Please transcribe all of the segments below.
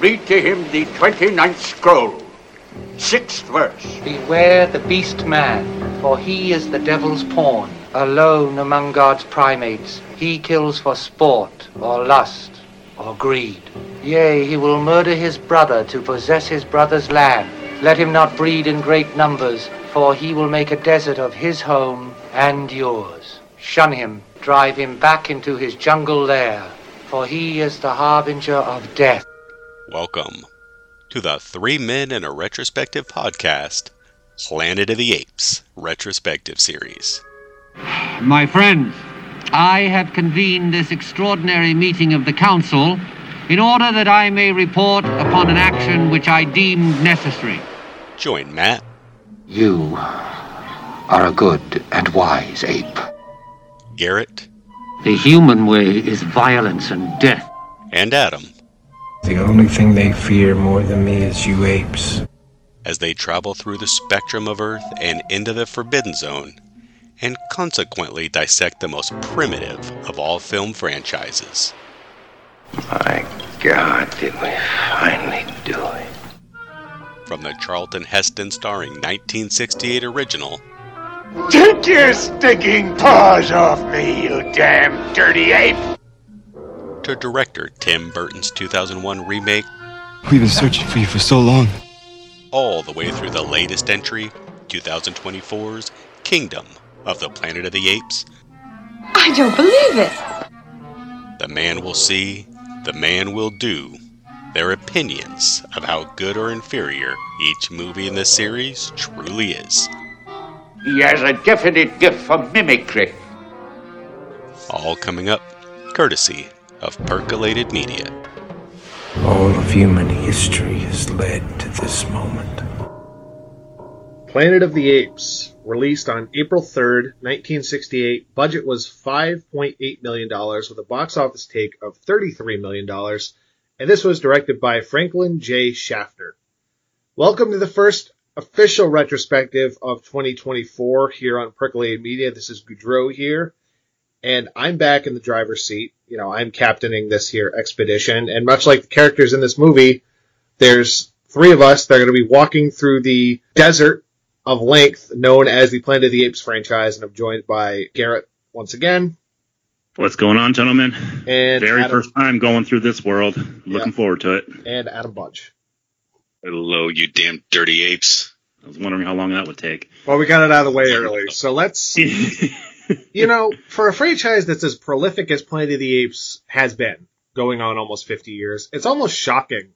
Read to him the 29th scroll, sixth verse. Beware the beast man, for he is the devil's pawn. Alone among God's primates, he kills for sport, or lust, or greed. Yea, he will murder his brother to possess his brother's land. Let him not breed in great numbers, for he will make a desert of his home and yours. Shun him, drive him back into his jungle lair, for he is the harbinger of death. Welcome to the Three Men in a Retrospective podcast, Planet of the Apes Retrospective Series. My friends, I have convened this extraordinary meeting of the Council in order that I may report upon an action which I deemed necessary. Join Matt, You are a good and wise ape. Garrett, The human way is violence and death. and Adam The only thing they fear more than me is you apes. as they travel through the spectrum of Earth and into the Forbidden Zone, and consequently dissect the most primitive of all film franchises. My God, did we finally do it? From the Charlton Heston starring 1968 original Take your stinking paws off me, you damn dirty ape! To director Tim Burton's 2001 remake, We've been searching for you for so long. all the way through the latest entry, 2024's Kingdom of the Planet of the Apes, I don't believe it. the man will see, the man will do, their opinions of how good or inferior each movie in the series truly is. He has a definite gift for mimicry. All coming up courtesy of Percolated Media. All of human history has led to this moment. Planet of the Apes, released on April 3rd, 1968. Budget was $5.8 million with a box office take of $33 million. And this was directed by Franklin J. Schaffner. Welcome to the first official retrospective of 2024 here on Percolated Media. This is Goudreau here. And I'm back in the driver's seat. You know, I'm captaining this here expedition. And much like the characters in this movie, there's three of us that are going to be walking through the desert of length known as the Planet of the Apes franchise, and I'm joined by Garrett once again What's going on, gentlemen? and Very Adam, first time going through this world. Looking forward to it. and Adam Bunch. Hello, you damn dirty apes. I was wondering how long that would take. Well, we got it out of the way early, so let's. You know, for a franchise that's as prolific as Planet of the Apes has been, going on almost 50 years, it's almost shocking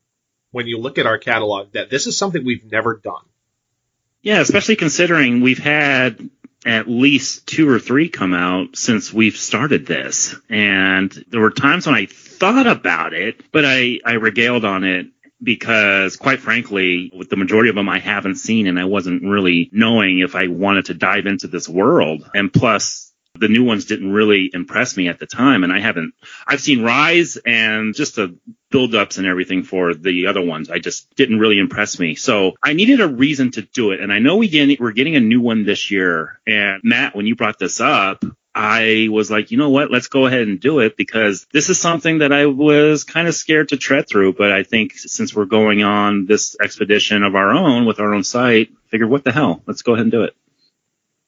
when you look at our catalog that this is something we've never done. yeah, especially considering we've had at least two or three come out since we've started this. And there were times when I thought about it, but I, I regaled on it because quite frankly, with the majority of them I haven't seen and I wasn't really knowing if I wanted to dive into this world. And plus, the new ones didn't really impress me at the time and I haven't I've seen Rise and just the build-ups and everything for the other ones. I just didn't really impress me. So I needed a reason to do it. And I know we get, we're getting a new one this year. And Matt, when you brought this up, I was like, you know what? Let's go ahead and do it because this is something that I was kind of scared to tread through. But I think since we're going on this expedition of our own with our own site, figured what the hell? Let's go ahead and do it.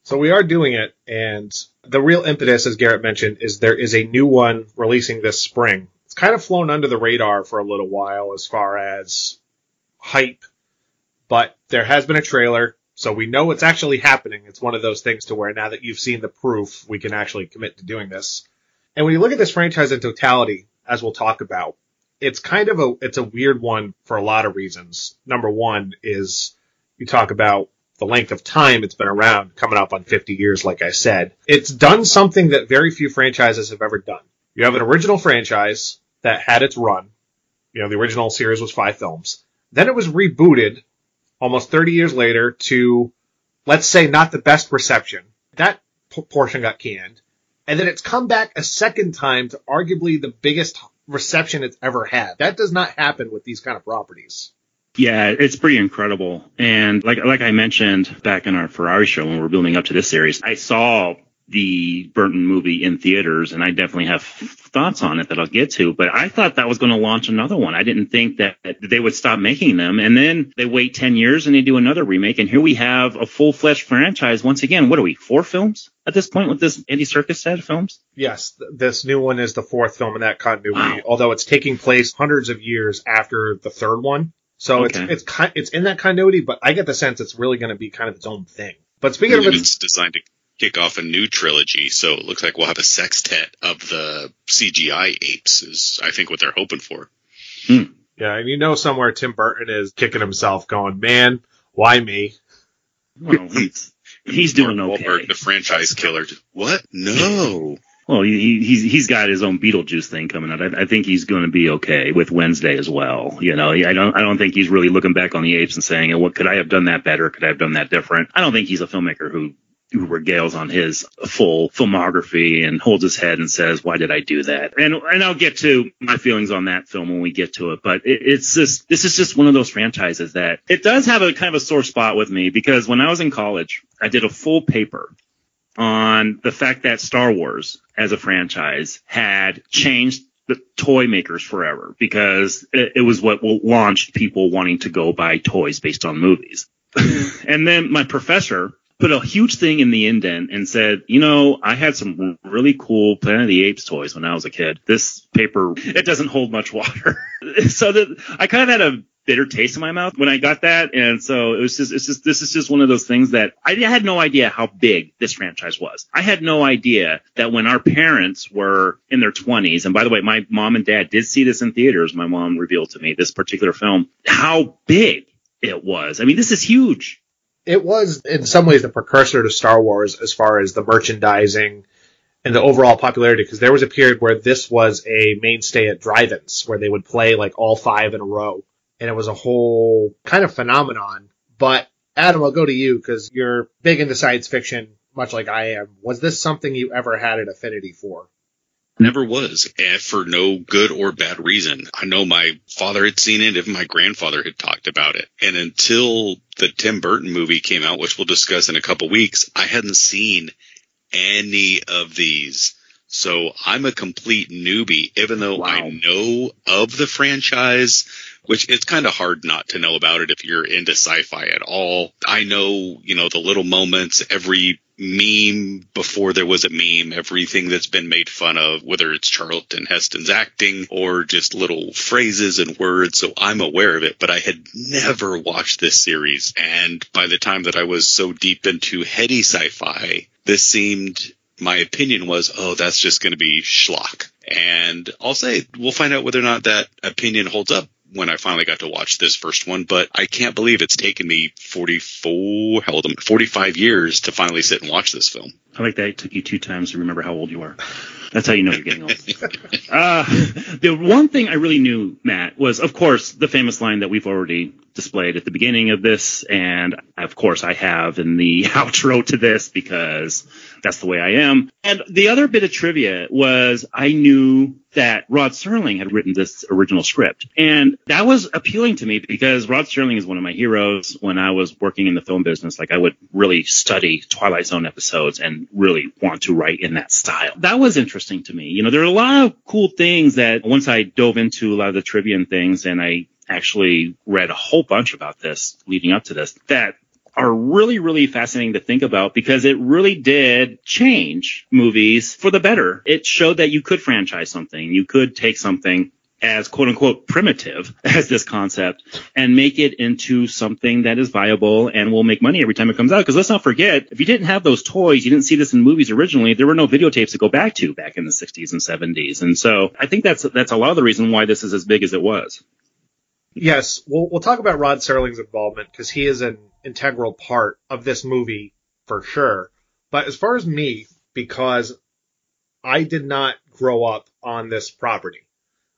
So we are doing it, and the real impetus, as Garrett mentioned, is there is a new one releasing this spring. It's kind of flown under the radar for a little while as far as hype, but there has been a trailer, so we know it's actually happening. It's one of those things to where now that you've seen the proof, we can actually commit to doing this. And when you look at this franchise in totality, as we'll talk about, it's kind of a it's a weird one for a lot of reasons. Number one is you talk about the length of time it's been around, coming up on 50 years, like I said. It's done something that very few franchises have ever done. You have an original franchise that had its run. You know, the original series was five films. Then it was rebooted almost 30 years later to, let's say, not the best reception. That p- portion got canned. And then it's come back a second time to arguably the biggest reception it's ever had. That does not happen with these kind of properties. Yeah, it's pretty incredible. And like like I mentioned back in our Ferrari show when we were building up to this series, I saw the Burton movie in theaters, and I definitely have thoughts on it that I'll get to. But I thought that was going to launch another one. I didn't think that, that they would stop making them, and then they wait ten years and they do another remake, and here we have a full fledged franchise once again. What are we? Four films at this point with this Andy Serkis set of films? Yes, th- this new one is the fourth film in that continuity, wow. although it's taking place hundreds of years after the third one. So okay. it's it's it's in that continuity, but I get the sense it's really going to be kind of its own thing. But speaking of it's designed to kick off a new trilogy, so it looks like we'll have a sextet of the CGI apes. Is I think what they're hoping for. Hmm. Yeah, and you know somewhere Tim Burton is kicking himself, going, "Man, why me?" Well, he's he's doing okay. Wahlberg, the franchise killer. What? No. Well, he, he's he's got his own Beetlejuice thing coming out. I, I think he's going to be okay with Wednesday as well. You know, I don't I don't think he's really looking back on the apes and saying, "What could I have done that better? Could I have done that different?" I don't think he's a filmmaker who who regales on his full filmography and holds his head and says, "Why did I do that?" And and I'll get to my feelings on that film when we get to it. But it, it's just this is just one of those franchises that it does have a kind of a sore spot with me because when I was in college, I did a full paper on the fact that Star Wars as a franchise had changed the toy makers forever because it, it was what launched people wanting to go buy toys based on movies. and then my professor put a huge thing in the indent and said, you know, I had some really cool Planet of the Apes toys when I was a kid. This paper, it doesn't hold much water. so that I kind of had a bitter taste in my mouth when I got that. And so it was just, it's just, this is just one of those things that I had no idea how big this franchise was. I had no idea that when our parents were in their twenties, and by the way, my mom and dad did see this in theaters. My mom revealed to me this particular film, how big it was. I mean, this is huge. It was in some ways the precursor to Star Wars as far as the merchandising and the overall popularity because there was a period where this was a mainstay at drive-ins where they would play like all five in a row and it was a whole kind of phenomenon. But Adam, I'll go to you because you're big into science fiction, much like I am. Was this something you ever had an affinity for? Never was, and for no good or bad reason. I know my father had seen it, even my grandfather had talked about it. And until the Tim Burton movie came out, which we'll discuss in a couple weeks, I hadn't seen any of these. So I'm a complete newbie, even though wow. I know of the franchise which it's kind of hard not to know about it if you're into sci-fi at all. I know, you know, the little moments, every meme before there was a meme, everything that's been made fun of, whether it's Charlton Heston's acting or just little phrases and words. So I'm aware of it, but I had never watched this series. And by the time that I was so deep into heady sci-fi, this seemed my opinion was, oh, that's just going to be schlock. And I'll say we'll find out whether or not that opinion holds up when I finally got to watch this first one, but I can't believe it's taken me 44, how old am I? 45 years to finally sit and watch this film. I like that it took you two times to remember how old you are. That's how you know you're getting old. uh, the one thing I really knew, Matt, was of course the famous line that we've already displayed at the beginning of this, and of course I have in the outro to this because that's the way I am. And the other bit of trivia was I knew that Rod Serling had written this original script. And that was appealing to me because Rod Serling is one of my heroes. When I was working in the film business, like I would really study Twilight Zone episodes and really want to write in that style. That was interesting to me. You know, there are a lot of cool things that once I dove into a lot of the trivia and things and I actually read a whole bunch about this leading up to this that are really, really fascinating to think about because it really did change movies for the better. It showed that you could franchise something. You could take something as quote unquote primitive as this concept and make it into something that is viable and will make money every time it comes out. Because let's not forget, if you didn't have those toys, you didn't see this in movies originally, there were no videotapes to go back to back in the 60s and 70s. And so I think that's, that's a lot of the reason why this is as big as it was. Yes, we'll we'll talk about Rod Serling's involvement because he is an integral part of this movie for sure. But as far as me, because I did not grow up on this property.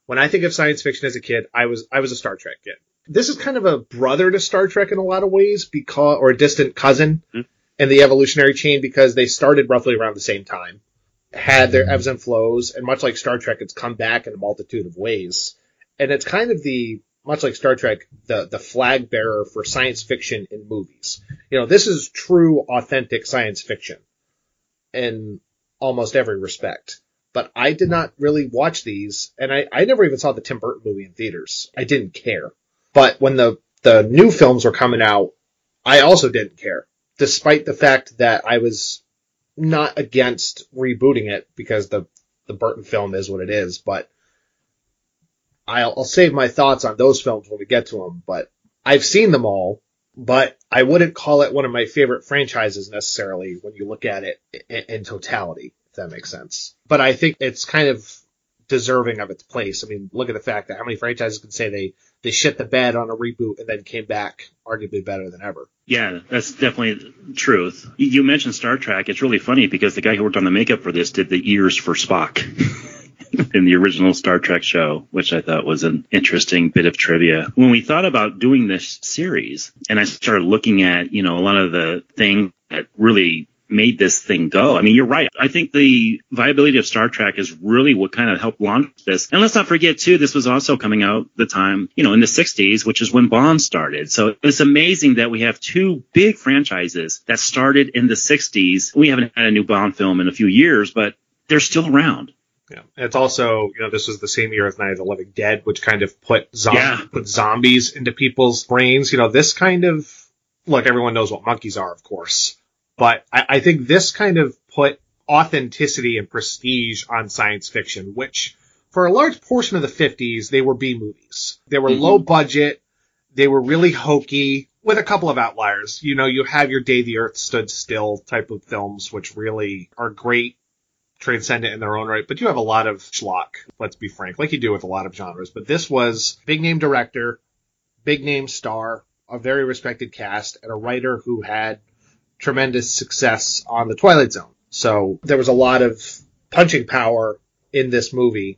When I think of science fiction as a kid, I was I was a Star Trek kid. This is kind of a brother to Star Trek in a lot of ways because or a distant cousin mm-hmm. in the evolutionary chain because they started roughly around the same time. Had their ebbs and flows, and much like Star Trek, it's come back in a multitude of ways. And it's kind of the much like Star Trek, the, the flag bearer for science fiction in movies. You know, this is true, authentic science fiction. in almost every respect. But I did not really watch these, and I, I never even saw the Tim Burton movie in theaters. I didn't care. But when the, the new films were coming out, I also didn't care, despite the fact that I was not against rebooting it because the, the Burton film is what it is, but I'll, I'll save my thoughts on those films when we get to them, but I've seen them all, but I wouldn't call it one of my favorite franchises necessarily when you look at it in, in totality, that makes sense. But I think it's kind of deserving of its place. I mean, look at the fact that how many franchises can say they, they shit the bed on a reboot and then came back arguably better than ever. Yeah, that's definitely truth. You mentioned Star Trek. It's really funny because the guy who worked on the makeup for this did the ears for Spock. in the original Star Trek show, which I thought was an interesting bit of trivia. When we thought about doing this series and I started looking at, you know, a lot of the things that really made this thing go. I mean, you're right. I think the viability of Star Trek is really what kind of helped launch this. And let's not forget too, this was also coming out the time, you know, in the 60s, which is when Bond started. So it's amazing that we have two big franchises that started in the 60s. We haven't had a new Bond film in a few years, but they're still around. Yeah. And it's also, you know, this was the same year as Night of the Living Dead, which kind of put zom- Yeah. put zombies into people's brains. You know, this kind of, look, everyone knows what monkeys are, of course, but I, I think this kind of put authenticity and prestige on science fiction, which for a large portion of the 50s, they were B movies. They were Mhm. low budget. They were really hokey with a couple of outliers. You know, you have your Day the Earth Stood Still type of films, which really are great transcendent in their own right, but you have a lot of schlock, let's be frank, like you do with a lot of genres. But this was big name director, big name star, a very respected cast, and a writer who had tremendous success on The Twilight Zone. So there was a lot of punching power in this movie,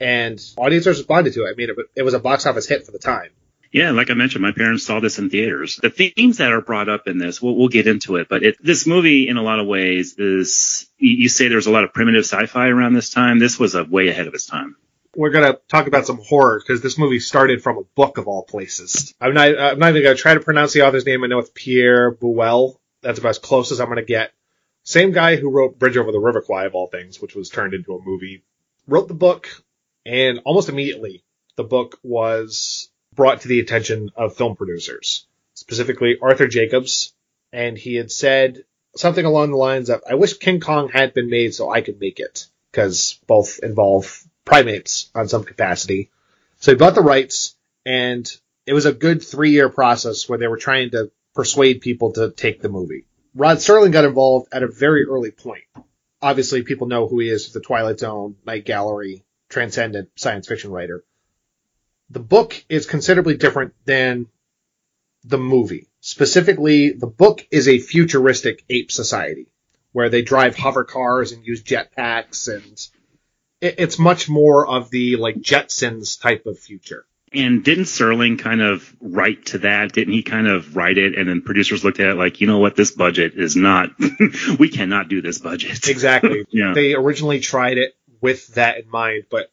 and audiences responded to it. I mean, it, it was a box office hit for the time. Yeah, like I mentioned, my parents saw this in theaters. The themes that are brought up in this, we'll, we'll get into it, but it, this movie, in a lot of ways, is you, say there's a lot of primitive sci-fi around this time. This was a way ahead of its time. we're gonna talk about some horror because this movie started from a book of all places. I'm not. I'm not even gonna try to pronounce the author's name. I know it's Pierre Buell. That's about as close as I'm gonna get. Same guy who wrote Bridge Over the River Kwai of all things, which was turned into a movie, wrote the book, and almost immediately the book was brought to the attention of film producers, specifically Arthur Jacobs, and he had said something along the lines of, "I wish King Kong had been made so I could make it," because both involve primates on some capacity. So he bought the rights, and it was a good three-year process where they were trying to persuade people to take the movie. Rod Serling got involved at a very early point. Obviously, people know who he is: the Twilight Zone, Night Gallery, transcendent science fiction writer. The book is considerably different than the movie. Specifically, the book is a futuristic ape society where they drive hover cars and use jetpacks and it's much more of the like Jetsons type of future. And didn't Serling kind of write to that? Didn't he kind of write it? And then producers looked at it like, you know what, this budget is not, we cannot do this budget. Exactly. Yeah. They originally tried it with that in mind, but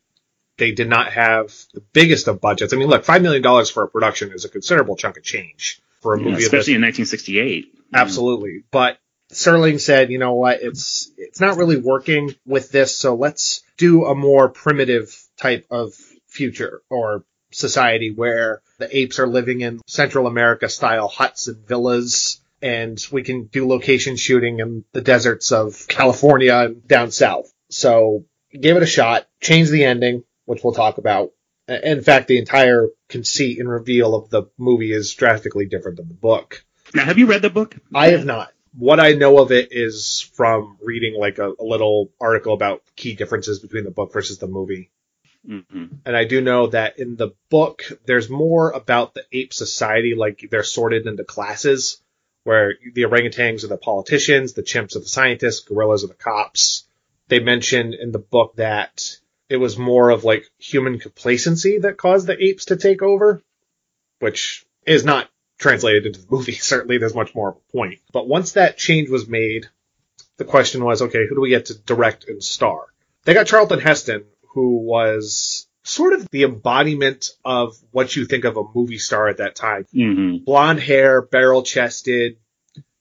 they did not have the biggest of budgets. I mean, look, five million dollars for a production is a considerable chunk of change for a Yeah, movie. especially in 1968. Absolutely. But Serling said, you know what, it's it's not really working with this, so let's do a more primitive type of future or society where the apes are living in Central America style huts and villas and we can do location shooting in the deserts of California and down south. So gave it a shot, changed the ending, which we'll talk about. In fact, the entire conceit and reveal of the movie is drastically different than the book. Now, have you read the book? I have not. What I know of it is from reading like a, a little article about key differences between the book versus the movie. Hmm And I do know that in the book, there's more about the ape society, like they're sorted into classes, where the orangutans are the politicians, the chimps are the scientists, gorillas are the cops. They mention in the book that it was more of like human complacency that caused the apes to take over, which is not translated into the movie. Certainly there's much more of a point. But once that change was made, the question was, okay, who do we get to direct and star? They got Charlton Heston, who was sort of the embodiment of what you think of a movie star at that time. hmm Blonde hair, barrel chested,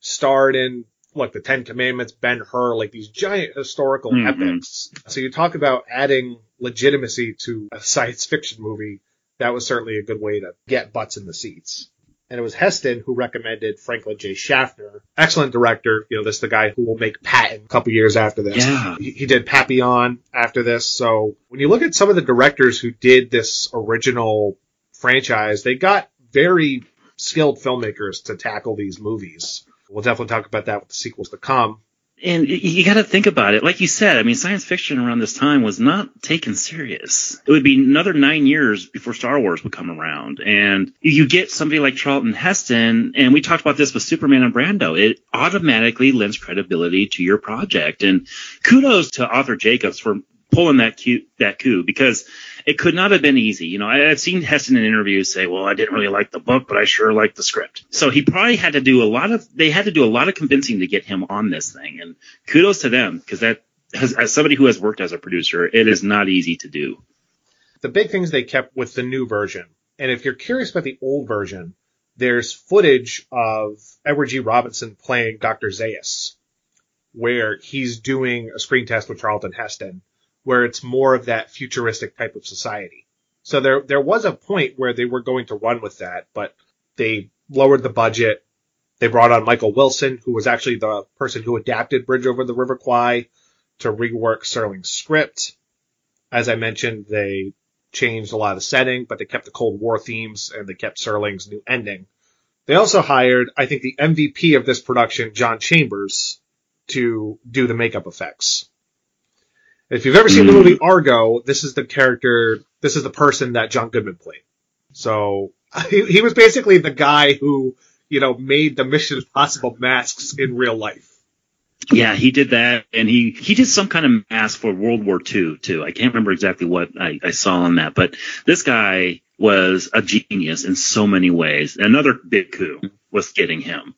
starred in like the Ten Commandments, Ben Hur, like these giant historical Mhm. epics. So you talk about adding legitimacy to a science fiction movie. That was certainly a good way to get butts in the seats. And it was Heston who recommended Franklin J. Schaffner. Excellent director. You know, this is the guy who will make Patton a couple years after this. Yeah. He, he did Papillon after this. So when you look at some of the directors who did this original franchise, they got very skilled filmmakers to tackle these movies. We'll definitely talk about that with the sequels to come. And you got to think about it. Like you said, I mean, science fiction around this time was not taken serious. It would be another nine years before Star Wars would come around. And you get somebody like Charlton Heston, and we talked about this with Superman and Brando. It automatically lends credibility to your project. And kudos to Arthur Jacobs for pulling that coup, that coup because it could not have been easy. You know, I, I've seen Heston in interviews say, well, I didn't really like the book, but I sure liked the script. So he probably had to do a lot of, they had to do a lot of convincing to get him on this thing. And kudos to them because that, as, as somebody who has worked as a producer, it is not easy to do. The big things they kept with the new version. And if you're curious about the old version, there's footage of Edward G. Robinson playing Dr. Zaius, where he's doing a screen test with Charlton Heston, where it's more of that futuristic type of society. So there, there was a point where they were going to run with that, but they lowered the budget. They brought on Michael Wilson, who was actually the person who adapted Bridge Over the River Kwai to rework Serling's script. As I mentioned, they changed a lot of the setting, but they kept the Cold War themes and they kept Serling's new ending. They also hired, I think, the MVP of this production, John Chambers, to do the makeup effects. If you've ever seen the Mm. movie Argo, this is the character, this is the person that John Goodman played. So he, he was basically the guy who, you know, made the Mission Impossible masks in real life. Yeah, he did that, and he he did some kind of mask for World War II too. I can't remember exactly what I, I saw on that, but this guy was a genius in so many ways. Another big coup was getting him.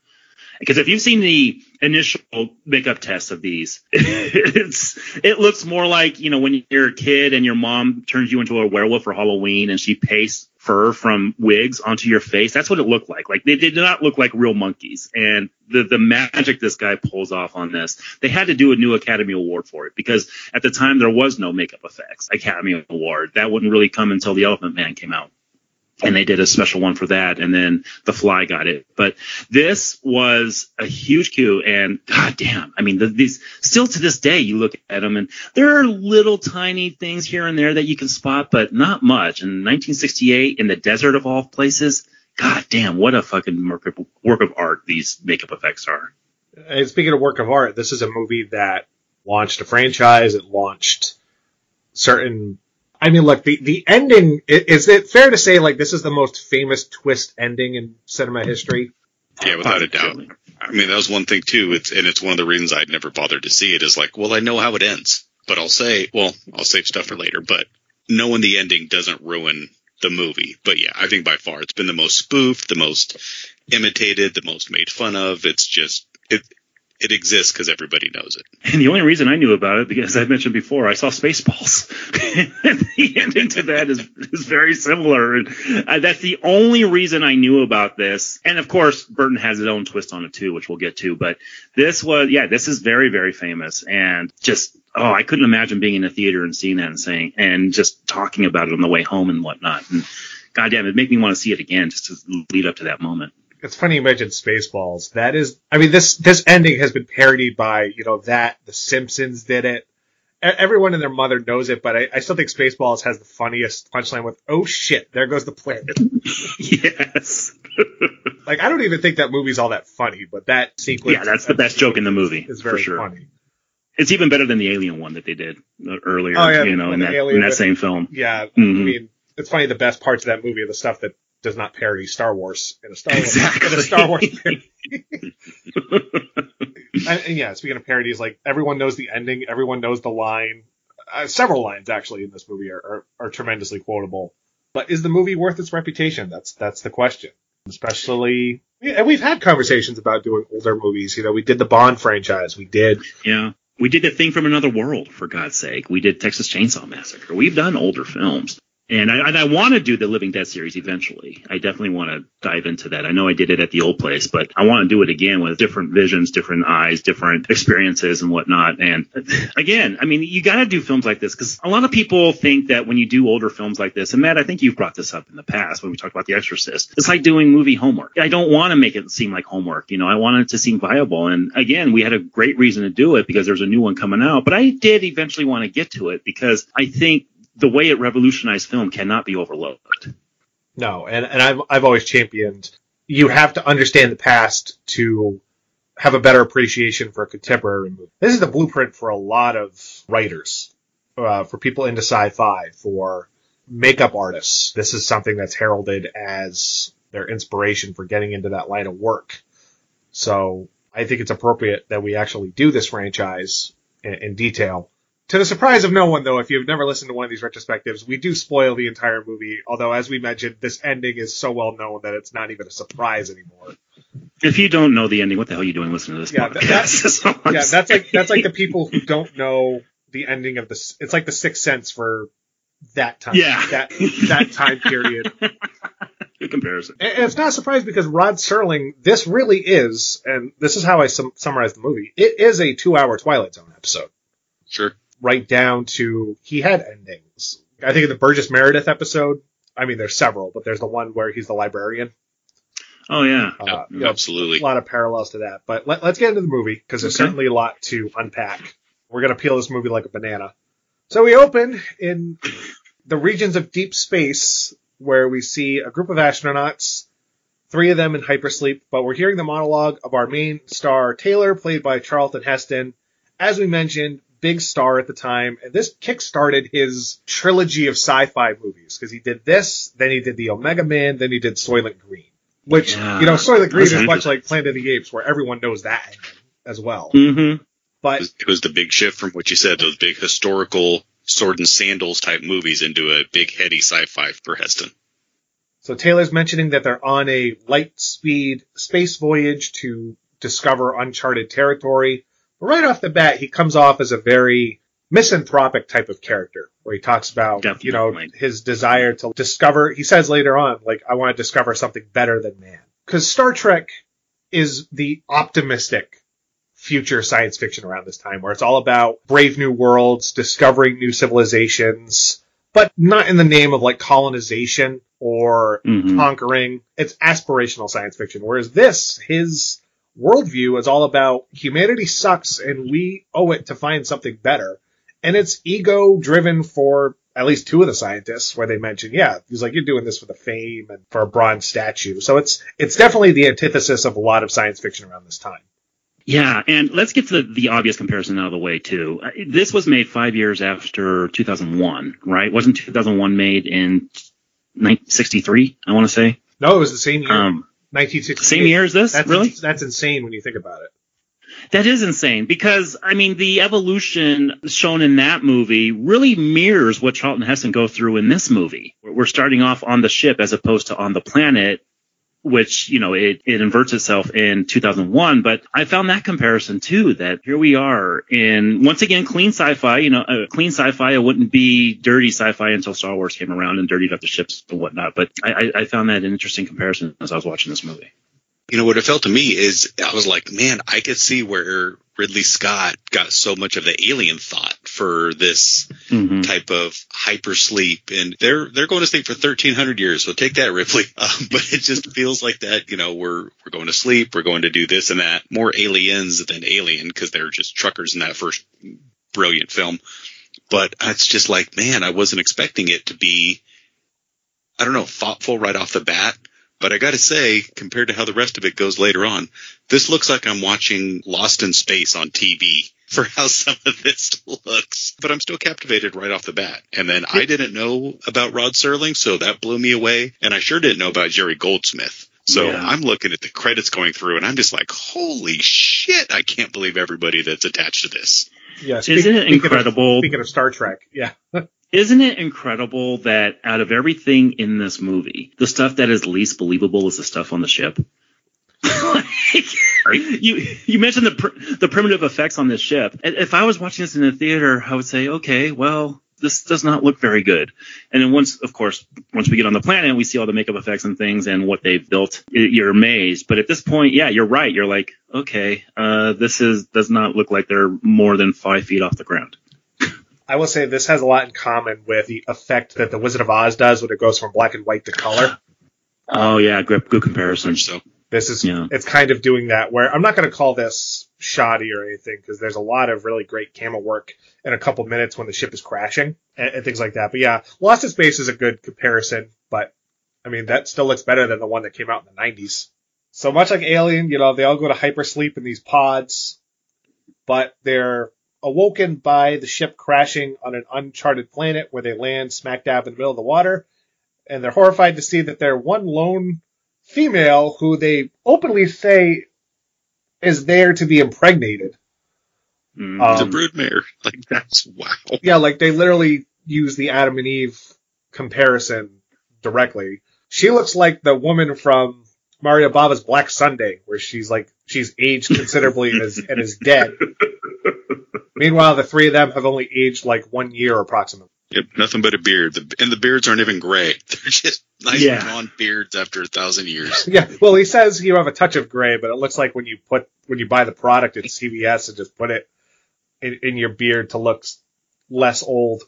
Because if you've seen the initial makeup tests of these, it's it looks more like you know when you're a kid and your mom turns you into a werewolf for Halloween and she pastes fur from wigs onto your face. That's what it looked like. Like they did not look like real monkeys. And the the magic this guy pulls off on this, they had to do a new Academy Award for it because at the time there was no makeup effects Academy Award. That wouldn't really come until the Elephant Man came out and they did a special one for that and then the fly got it but this was a huge coup and god damn i mean the, these still to this day you look at them and there are little tiny things here and there that you can spot but not much in 1968 in the desert of all places god damn what a fucking work of, work of art these makeup effects are And speaking of work of art, this is a movie that launched a franchise. It launched certain. I mean, look, the, the ending, is it fair to say, like, this is the most famous twist ending in cinema history? Yeah, without a doubt. I mean, that was one thing too. It's and it's one of the reasons I'd never bothered to see it. Is like, well, I know how it ends, but I'll say, well, I'll save stuff for later. But knowing the ending doesn't ruin the movie. But yeah, I think by far it's been the most spoofed, the most imitated, the most made fun of. It's just it it exists because everybody knows it. and the only reason I knew about it, because I mentioned before, I saw Spaceballs. and the ending to that is, is very similar. And uh, that's the only reason I knew about this. And of course, Burton has his own twist on it too, which we'll get to. But this was, yeah, this is very, very famous. And just, oh, I couldn't imagine being in a theater and seeing that and saying, and just talking about it on the way home and whatnot. And goddamn, it made me want to see it again just to lead up to that moment. It's funny you mentioned Spaceballs. That is, I mean, this, this ending has been parodied by, you know, that, The Simpsons did it. Everyone and their mother knows it, but I, I still think Spaceballs has the funniest punchline with, oh shit, there goes the planet. yes. like, I don't even think that movie's all that funny, but that sequence. Yeah, that's the best joke in the movie. It's very for sure. funny. It's even better than the Alien one that they did uh, earlier, Oh, yeah, you know, in that, in that same film. Yeah, I Mhm. mean, it's funny. The best parts of that movie are the stuff that does not parody Star Wars in a Star Wars Exactly. in a Star Wars parody. and, and yeah, speaking of parodies, like everyone knows the ending, everyone knows the line. Uh, several lines actually in this movie are, are, are tremendously quotable. But is the movie worth its reputation? That's that's the question. Especially, and we've had conversations about doing older movies. You know, we did the Bond franchise. We did Yeah. We did the thing from another world, for God's sake. We did Texas Chainsaw Massacre. We've done older films. And I, and I want to do the Living Dead series eventually. I definitely want to dive into that. I know I did it at the old place, but I want to do it again with different visions, different eyes, different experiences and whatnot. And again, I mean, you got to do films like this because a lot of people think that when you do older films like this, and Matt, I think you've brought this up in the past when we talked about The Exorcist, it's like doing movie homework. I don't want to make it seem like homework. You know, I want it to seem viable. And again, we had a great reason to do it because there's a new one coming out, but I did eventually want to get to it because I think the way it revolutionized film cannot be overlooked. No, and, and I've, I've always championed you have to understand the past to have a better appreciation for a contemporary movie. This is the blueprint for a lot of writers, uh, for people into sci-fi, for makeup artists. This is something that's heralded as their inspiration for getting into that line of work. So I think it's appropriate that we actually do this franchise in, in detail to the surprise of no one, though, if you've never listened to one of these retrospectives, we do spoil the entire movie. Although, as we mentioned, this ending is so well known that it's not even a surprise anymore. If you don't know the ending, what the hell are you doing listening to this yeah, podcast? That's, yeah, that's like that's like the people who don't know the ending of this. It's like the Sixth Sense for that time. Yeah, that that time period. Good comparison. And it's not a surprise because Rod Serling, this really is, and this is how I sum- summarize the movie. It is a two-hour Twilight Zone episode. Sure right down to he had endings. I think in the Burgess Meredith episode, I mean, there's several, but there's the one where he's the librarian. Oh yeah, uh, yeah absolutely. Know, a lot of parallels to that. But let, us get into the movie because there's okay. certainly a lot to unpack. We're gonna peel this movie like a banana. So we open in the regions of deep space where we see a group of astronauts, three of them in hypersleep, but we're hearing the monologue of our main star Taylor, played by Charlton Heston. As we mentioned, big star at the time, and this kick-started his trilogy of sci-fi movies because he did this, then he did the Omega Man, then he did Soylent Green, which yeah, you know Soylent Green is much like Planet of the Apes, where everyone knows that as well. Mm-hmm. But it was the big shift from what you said, those big historical sword and sandals type movies into a big heady sci-fi for Heston. So Taylor's mentioning that they're on a light speed space voyage to discover uncharted territory right off the bat, he comes off as a very misanthropic type of character where he talks about, Definitely. you know, his desire to discover, he says later on, like, I want to discover something better than man. Cause Star Trek is the optimistic future science fiction around this time where it's all about brave new worlds, discovering new civilizations, but not in the name of like colonization or mm-hmm. conquering. It's aspirational science fiction. Whereas this, his worldview is all about humanity sucks and we owe it to find something better. And it's ego driven for at least two of the scientists where they mention, yeah, he's like, you're doing this for the fame and for a bronze statue. So it's, it's definitely the antithesis of a lot of science fiction around this time. Yeah, and let's get to the, the obvious comparison out of the way too. Uh, this was made five years after 2001, right? Wasn't 2001 made in 1963? I want to say. No, it was the same year. Um, 1960. Same year as this? That's, really? That's insane when you think about it. That is insane because I mean the evolution shown in that movie really mirrors what Charlton Heston go through in this movie. We're starting off on the ship as opposed to on the planet, which you know it, it inverts itself in 2001 but i found that comparison too that here we are in once again clean sci-fi you know uh, clean sci-fi it wouldn't be dirty sci-fi until star wars came around and dirtied up the ships and whatnot but i, I found that an interesting comparison as i was watching this movie you know what it felt to me is I was like, man, I could see where Ridley Scott got so much of the alien thought for this mm-hmm. type of hypersleep, and they're they're going to sleep for thirteen hundred years. So take that, Ripley. Um, but it just feels like that. You know, we're we're going to sleep, we're going to do this and that. More aliens than alien because they're just truckers in that first brilliant film. But it's just like, man, I wasn't expecting it to be. I don't know, thoughtful right off the bat but I got to say, compared to how the rest of it goes later on, this looks like I'm watching Lost in Space on TV for how some of this looks. But I'm still captivated right off the bat. And then I didn't know about Rod Serling, so that blew me away. And I sure didn't know about Jerry Goldsmith. So yeah. I'm looking at the credits going through and I'm just like, holy shit, I can't believe everybody that's attached to this. Yeah, speak, isn't it incredible? Of, speaking of Star Trek, yeah. Isn't it incredible that out of everything in this movie, the stuff that is least believable is the stuff on the ship? like, you you mentioned the pr- the primitive effects on this ship. If I was watching this in the theater, I would say, okay, well, this does not look very good. And then once, of course, once we get on the planet, and we see all the makeup effects and things and what they've built. You're amazed. But at this point, yeah, you're right. You're like, okay, uh, this is does not look like they're more than five feet off the ground. I will say this has a lot in common with the effect that the Wizard of Oz does when it goes from black and white to color. Oh yeah, good, good comparison. So This is Yeah. it's kind of doing that where I'm not going to call this shoddy or anything because there's a lot of really great camera work in a couple minutes when the ship is crashing and, and things like that. But yeah, Lost in Space is a good comparison, but I mean that still looks better than the one that came out in the 90s. So much like Alien, you know, they all go to hypersleep in these pods, but they're awoken by the ship crashing on an uncharted planet where they land smack dab in the middle of the water, and they're horrified to see that they're one lone female who they openly say is there to be impregnated. Mm. Um, the broodmare, like that's wow. Yeah, like they literally use the Adam and Eve comparison directly. She looks like the woman from Mario Bava's Black Sunday, where she's like she's aged considerably and is and is dead. Meanwhile, the three of them have only aged like one year approximately. Yep, nothing but a beard. The, and the beards aren't even gray. They're just nice Yeah. blonde beards after a thousand years. Yeah, well, he says you have a touch of gray, but it looks like when you put when you buy the product at CVS and just put it in, in your beard to look less old.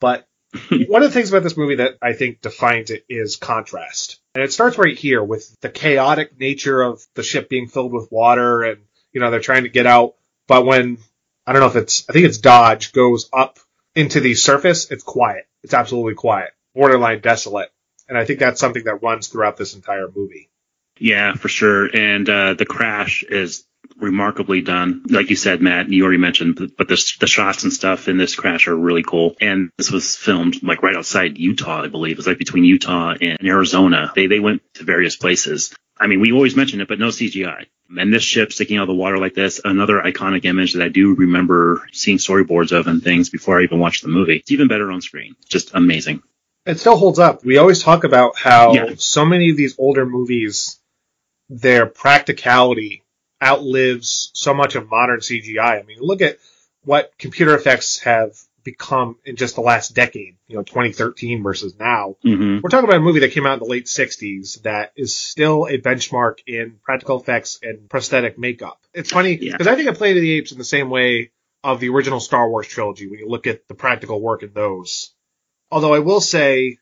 But one of the things about this movie that I think defines it is contrast, and it starts right here with the chaotic nature of the ship being filled with water, and you know they're trying to get out. But when I don't know if it's I think it's Dodge goes up into the surface, it's quiet. It's absolutely quiet, borderline desolate. And I think that's something that runs throughout this entire movie. Yeah, for sure. And uh, the crash is remarkably done. Like you said, Matt, you already mentioned, but- but the, the shots and stuff in this crash are really cool. And this was filmed like right outside Utah, I believe. It was like between Utah and Arizona. They they went to various places. I mean, we always mention it, but no CGI. And this ship sticking out of the water like this, another iconic image that I do remember seeing storyboards of and things before I even watched the movie. It's even better on screen. Just amazing. It still holds up. We always talk about how Yeah. so many of these older movies, their practicality outlives so much of modern CGI. I mean, look at what computer effects have become in just the last decade, you know, 2013 versus now. hmm We're talking about a movie that came out in the late 60s that is still a benchmark in practical effects and prosthetic makeup. It's funny Yeah. because I think of Planet of the Apes in the same way of the original Star Wars trilogy when you look at the practical work in those. Although I will say,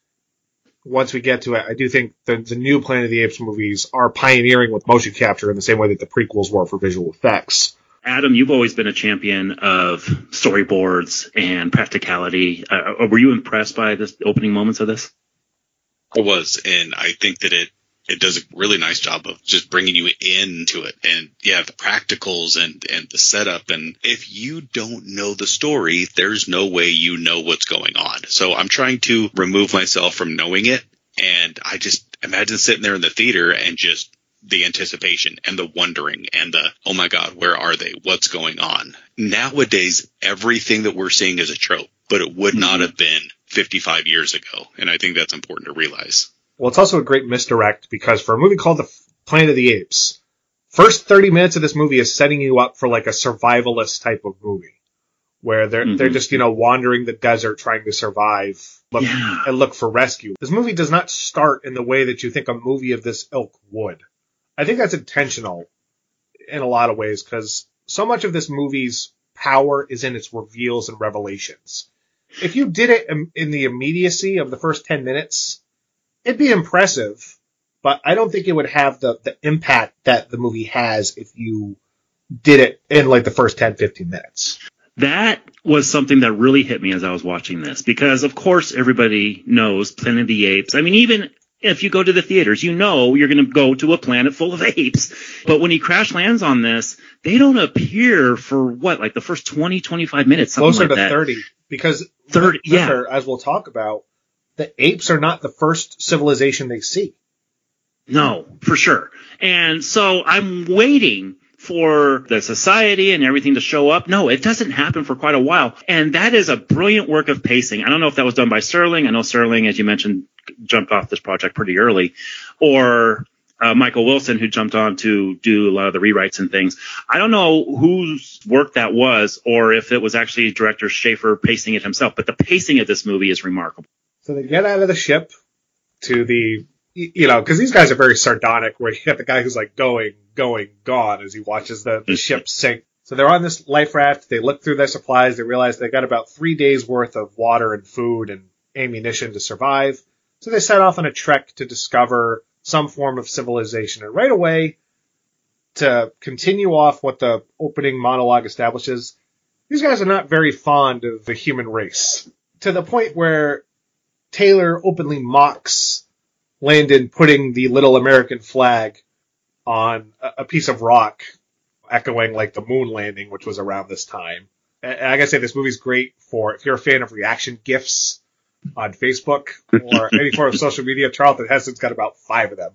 once we get to it, I do think the, the new Planet of the Apes movies are pioneering with motion capture in the same way that the prequels were for visual effects. Adam, you've always been a champion of storyboards and practicality. Uh, were you impressed by the opening moments of this? I was, and I think that it it does a really nice job of just bringing you into it. And yeah, the practicals and and the setup. And if you don't know the story, there's no way you know what's going on. So I'm trying to remove myself from knowing it. And I just imagine sitting there in the theater and just the anticipation and the wondering and the oh my god, where are they? What's going on? Nowadays, everything that we're seeing is a trope, but it would not have been 55 years ago. And I think that's important to realize. Well, it's also a great misdirect because for a movie called The Planet of the Apes, first 30 minutes of this movie is setting you up for like a survivalist type of movie where they're Mhm. they're just, you know, wandering the desert trying to survive look, Yeah. and look for rescue. This movie does not start in the way that you think a movie of this ilk would. I think that's intentional in a lot of ways because so much of this movie's power is in its reveals and revelations. If you did it in, the immediacy of the first 10 minutes, it'd be impressive, but I don't think it would have the, the impact that the movie has if you did it in like the first 10, 15 minutes. That was something that really hit me as I was watching this because, of course, everybody knows Planet of the Apes. I mean, even if you go to the theaters, you know you're going to go to a planet full of apes. But when he crash lands on this, they don't appear for what, like the first 20, 25 minutes, something Closer like to that. 30 because 30, yeah. As we'll talk about, the apes are not the first civilization they see. No, for sure. And so I'm waiting for the society and everything to show up. No, it doesn't happen for quite a while. And that is a brilliant work of pacing. I don't know if that was done by Sterling. I know Sterling, as you mentioned, jumped off this project pretty early. Or uh, Michael Wilson, who jumped on to do a lot of the rewrites and things. I don't know whose work that was, or if it was actually director Schaefer pacing it himself. But the pacing of this movie is remarkable. So they get out of the ship to the, you know, because these guys are very sardonic, where you have the guy who's like going, going, gone as he watches the, the ship sink. So they're on this life raft. They look through their supplies. They realize they got about three days worth of water and food and ammunition to survive. So they set off on a trek to discover some form of civilization. And right away, to continue off what the opening monologue establishes, these guys are not very fond of the human race. To the point where Taylor openly mocks Landon putting the little American flag on a piece of rock, echoing like the moon landing, which was around this time. And I gotta say, this movie's great for if you're a fan of reaction gifs on Facebook or any form of social media. Charlton Heston's got about five of them.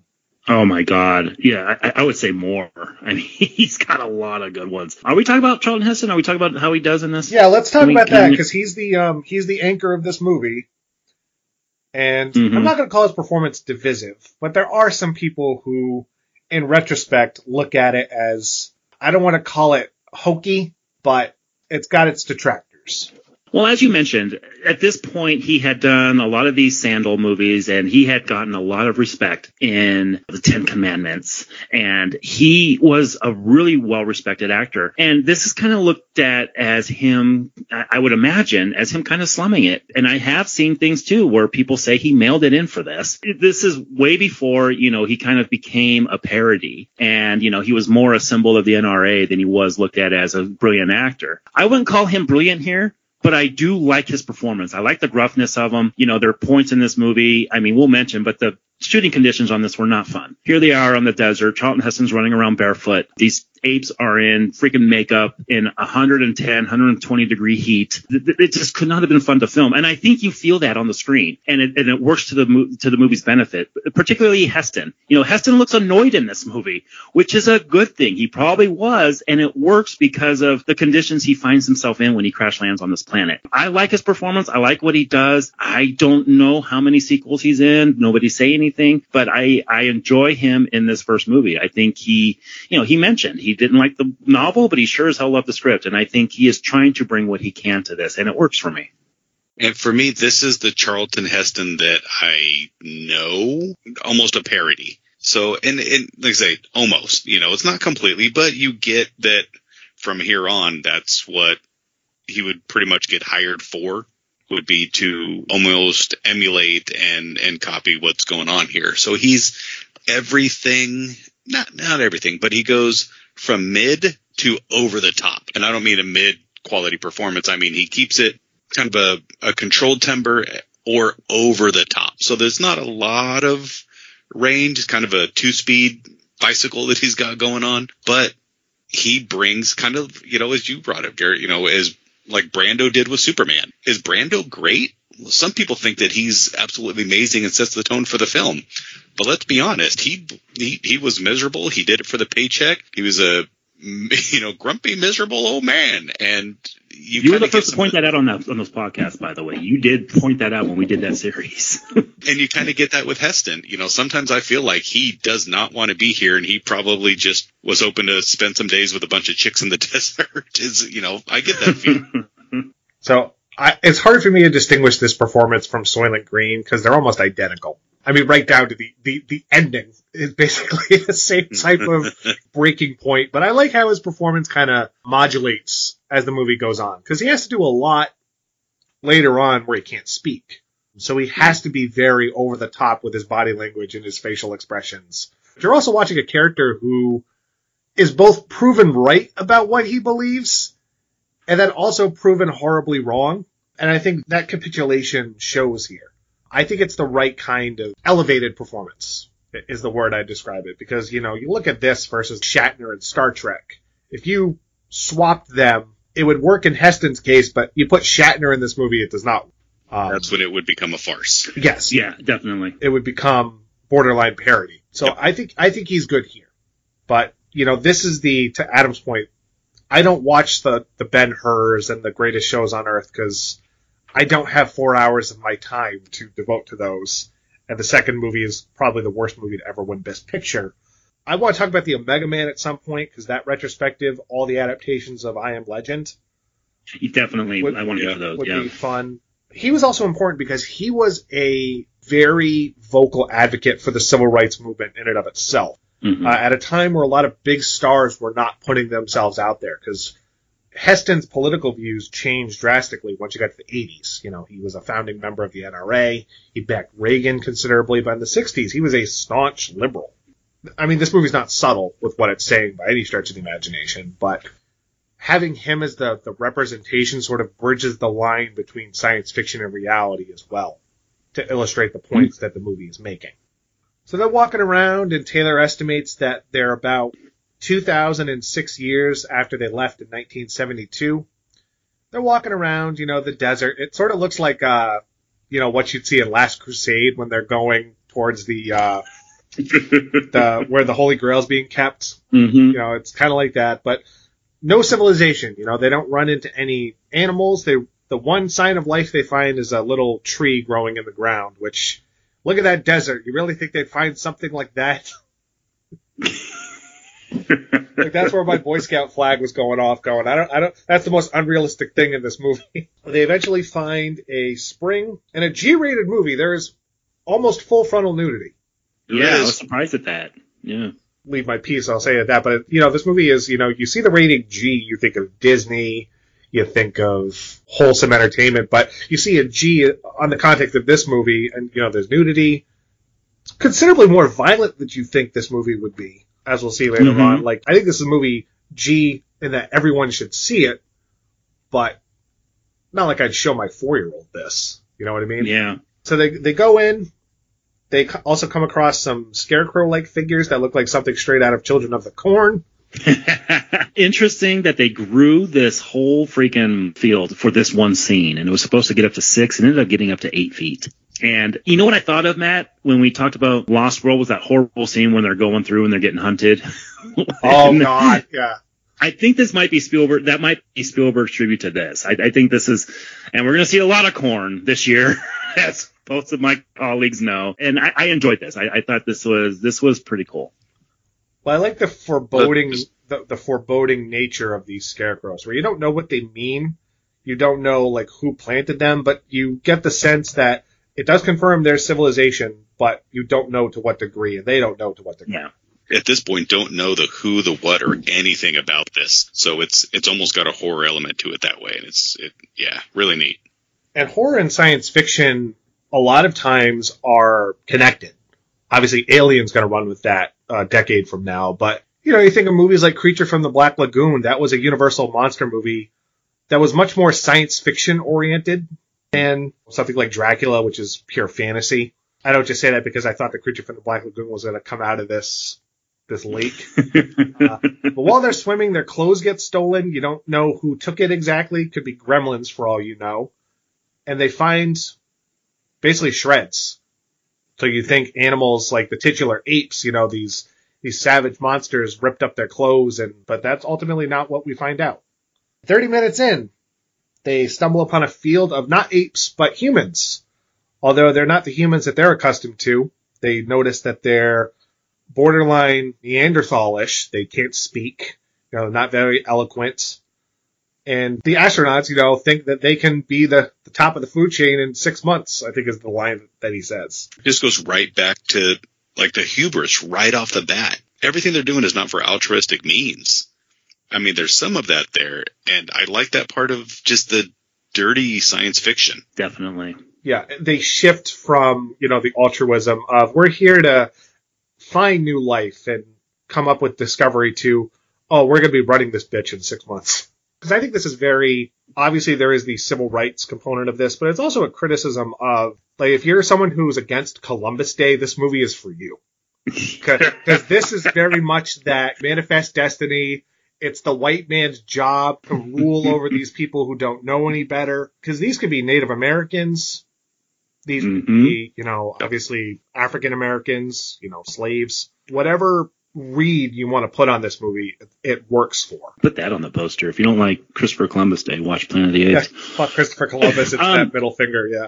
Oh my God. Yeah, I, I, would say more. I mean, he's got a lot of good ones. Are we talking about Charlton Heston? Are we talking about how he does in this? Yeah, let's talk about that because he's the um he's the anchor of this movie. And mm-hmm. I'm not going to call his performance divisive, but there are some people who, in retrospect, look at it as I don't want to call it hokey, but it's got its detractors. Well, as you mentioned, at this point, he had done a lot of these Sandal movies and he had gotten a lot of respect in the Ten Commandments. And he was a really well respected actor. And this is kind of looked at as him, I would imagine, as him kind of slumming it. And I have seen things too where people say he mailed it in for this. This is way before, you know, he kind of became a parody. And, you know, he was more a symbol of the NRA than he was looked at as a brilliant actor. I wouldn't call him brilliant here but I do like his performance. I like the gruffness of him. You know, there are points in this movie. I mean, we'll mention, but the shooting conditions on this were not fun. Here they are on the desert. Charlton Heston's running around barefoot. These apes are in freaking makeup in 110, 120 degree heat. It just could not have been fun to film. And I think you feel that on the screen and it, and it works to the, to the movie's benefit, particularly Heston. You know, Heston looks annoyed in this movie, which is a good thing. He probably was. And it works because of the conditions he finds himself in when he crash lands on this planet. I like his performance. I like what he does. I don't know how many sequels he's in. Nobody say anything, but I, I enjoy him in this first movie. I think he, you know, he mentioned he didn't like the novel, but he sure as hell loved the script. And I think he is trying to bring what he can to this, and it works for me. And for me, this is the Charlton Heston that I know, almost a parody. So, and, and like I say, almost, you know, it's not completely, but you get that from here on, that's what he would pretty much get hired for would be to almost emulate and, and copy what's going on here. So he's everything, not, not everything, but he goes from mid to over the top. And I don't mean a mid quality performance. I mean, he keeps it kind of a, a controlled timbre or over the top. So there's not a lot of range. It's kind of a two speed bicycle that he's got going on, but he brings kind of, you know, as you brought up, Garrett, you know, as like Brando did with Superman. Is Brando great? some people think that he's absolutely amazing and sets the tone for the film. But let's be honest, he he he was miserable. He did it for the paycheck. He was a you know grumpy, miserable old man, and you, you were the first to point that out on that on those podcasts. By the way, you did point that out when we did that series. and you kind of get that with Heston. You know, sometimes I feel like he does not want to be here, and he probably just was open to spend some days with a bunch of chicks in the desert. Is you know, I get that feeling. so I, it's hard for me to distinguish this performance from Soylent Green because they're almost identical. I mean, right down to the, the, the ending is basically the same type of breaking point. But I like how his performance kind of modulates as the movie goes on because he has to do a lot later on where he can't speak. So he has to be very over the top with his body language and his facial expressions. But you're also watching a character who is both proven right about what he believes and then also proven horribly wrong. And I think that capitulation shows here. I think it's the right kind of elevated performance is the word I describe it because, you know, you look at this versus Shatner and Star Trek. If you swapped them, it would work in Heston's case, but you put Shatner in this movie, it does not. Um, That's when it would become a farce. Yes. Yeah, definitely. It would become borderline parody. So yep. I think, I think he's good here. But, you know, this is the, to Adam's point, I don't watch the the Ben Hurs and the greatest shows on earth because I don't have four hours of my time to devote to those. And the second movie is probably the worst movie to ever win Best Picture. I want to talk about the Omega Man at some point because that retrospective, all the adaptations of I Am Legend, You definitely, Would- I want to get to those. would Yeah. be fun. He was also important because he was a very vocal advocate for the civil rights movement in and of itself. Mhm. Uh, at a time where a lot of big stars were not putting themselves out there because Heston's political views changed drastically once you got to the 80s. You know, he was a founding member of the NRA. He backed Reagan considerably, but in the 60s, he was a staunch liberal. I mean, this movie's not subtle with what it's saying by any stretch of the imagination, but having him as the, the representation sort of bridges the line between science fiction and reality as well to illustrate the points that the movie is making. So they're walking around, and Taylor estimates that they're about 2,006 years after they left in 1972. They're walking around, you know, the desert. It sort of looks like, uh, you know, what you'd see in Last Crusade when they're going towards the, uh, the where the Holy Grail is being kept. Mhm. You know, it's kind of like that, but no civilization. You know, they don't run into any animals. They the one sign of life they find is a little tree growing in the ground. Which, look at that desert. You really think they'd find something like that? like that's where my Boy Scout flag was going off. Going, I don't, I don't. That's the most unrealistic thing in this movie. they eventually find a spring in a G-rated movie. There is almost full frontal nudity. yeah, I was surprised at that. Yeah. leave my piece. I'll say at that. But you know, this movie is you know you see the rating G, you think of Disney, you think of wholesome entertainment, but you see a G on the context of this movie, and you know there's nudity. It's considerably more violent than you think this movie would be, as we'll see later Mhm. on. Like I think this is a movie G and that everyone should see it, but not like I'd show my four year old this. You know what I mean? Yeah. So they they go in. They also come across some scarecrow-like figures that look like something straight out of Children of the Corn. Interesting that they grew this whole freaking field for this one scene, and it was supposed to get up to six, and ended up getting up to eight feet. And you know what I thought of, Matt, when we talked about Lost World was that horrible scene when they're going through and they're getting hunted. Oh God, yeah. I think this might be Spielberg. That might be Spielberg's tribute to this. I, I think this is, and we're going to see a lot of corn this year, as both of my colleagues know. And I, I enjoyed this. I, I thought this was this was pretty cool. Well, I like the foreboding, the, the foreboding nature of these scarecrows, where you don't know what they mean, you don't know like who planted them, but you get the sense that it does confirm their civilization, but you don't know to what degree, and they don't know to what degree. Yeah. At this point, don't know the who, the what, or anything about this. So it's it's almost got a horror element to it that way, and it's it yeah, really neat. and horror and science fiction a lot of times are connected. Obviously, Alien's going to run with that a decade from now, but you know, you think of movies like Creature from the Black Lagoon, that was a Universal monster movie that was much more science fiction oriented than something like Dracula, which is pure fantasy. I don't just say that because I thought the Creature from the Black Lagoon was going to come out of this this lake. Uh, but while they're swimming, their clothes get stolen. You don't know who took it exactly. Could be gremlins for all you know. And they find basically shreds. So you think animals like the titular apes, you know, these these savage monsters ripped up their clothes and but that's ultimately not what we find out. 30 minutes in, they stumble upon a field of not apes but humans. Although they're not the humans that they're accustomed to, they notice that they're borderline Neanderthalish. They can't speak, you know, not very eloquent. And the astronauts, you know, think that they can be the, the top of the food chain in six months, I think is the line that he says. This goes right back to like the hubris right off the bat. Everything they're doing is not for altruistic means. I mean, there's some of that there, and I like that part of just the dirty science fiction. Definitely. Yeah, they shift from, you know, the altruism of we're here to find new life and come up with discovery to, oh, we're going to be running this bitch in six months. Because I think this is very, obviously there is the civil rights component of this, but it's also a criticism of, like, if you're someone who's against Columbus Day, this movie is for you. Because this is very much that manifest destiny. It's the white man's job to rule over these people who don't know any better. Because these could be Native Americans. These could Mhm. be, you know, obviously African Americans, you know, slaves. Whatever read you want to put on this movie, it, works for. Put that on the poster. If you don't like Christopher Columbus Day, watch Planet of the Yeah, Apes. fuck Christopher Columbus. It's Um, that middle finger. Yeah.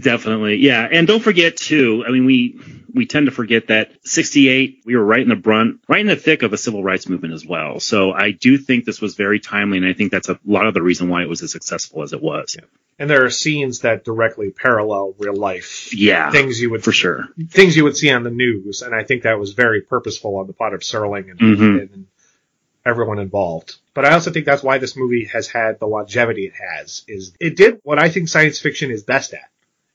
Definitely, yeah. And don't forget too. I mean, we we tend to forget that 68, we were right in the brunt, right in the thick of a civil rights movement as well. So I do think this was very timely, and I think that's a lot of the reason why it was as successful as it was. Yeah. And there are scenes that directly parallel real life. Yeah. Things you would for sure. Things you would see on the news, and I think that was very purposeful on the part of Serling and, Mhm. and everyone involved. But I also think that's why this movie has had the longevity it has. Is it did what I think science fiction is best at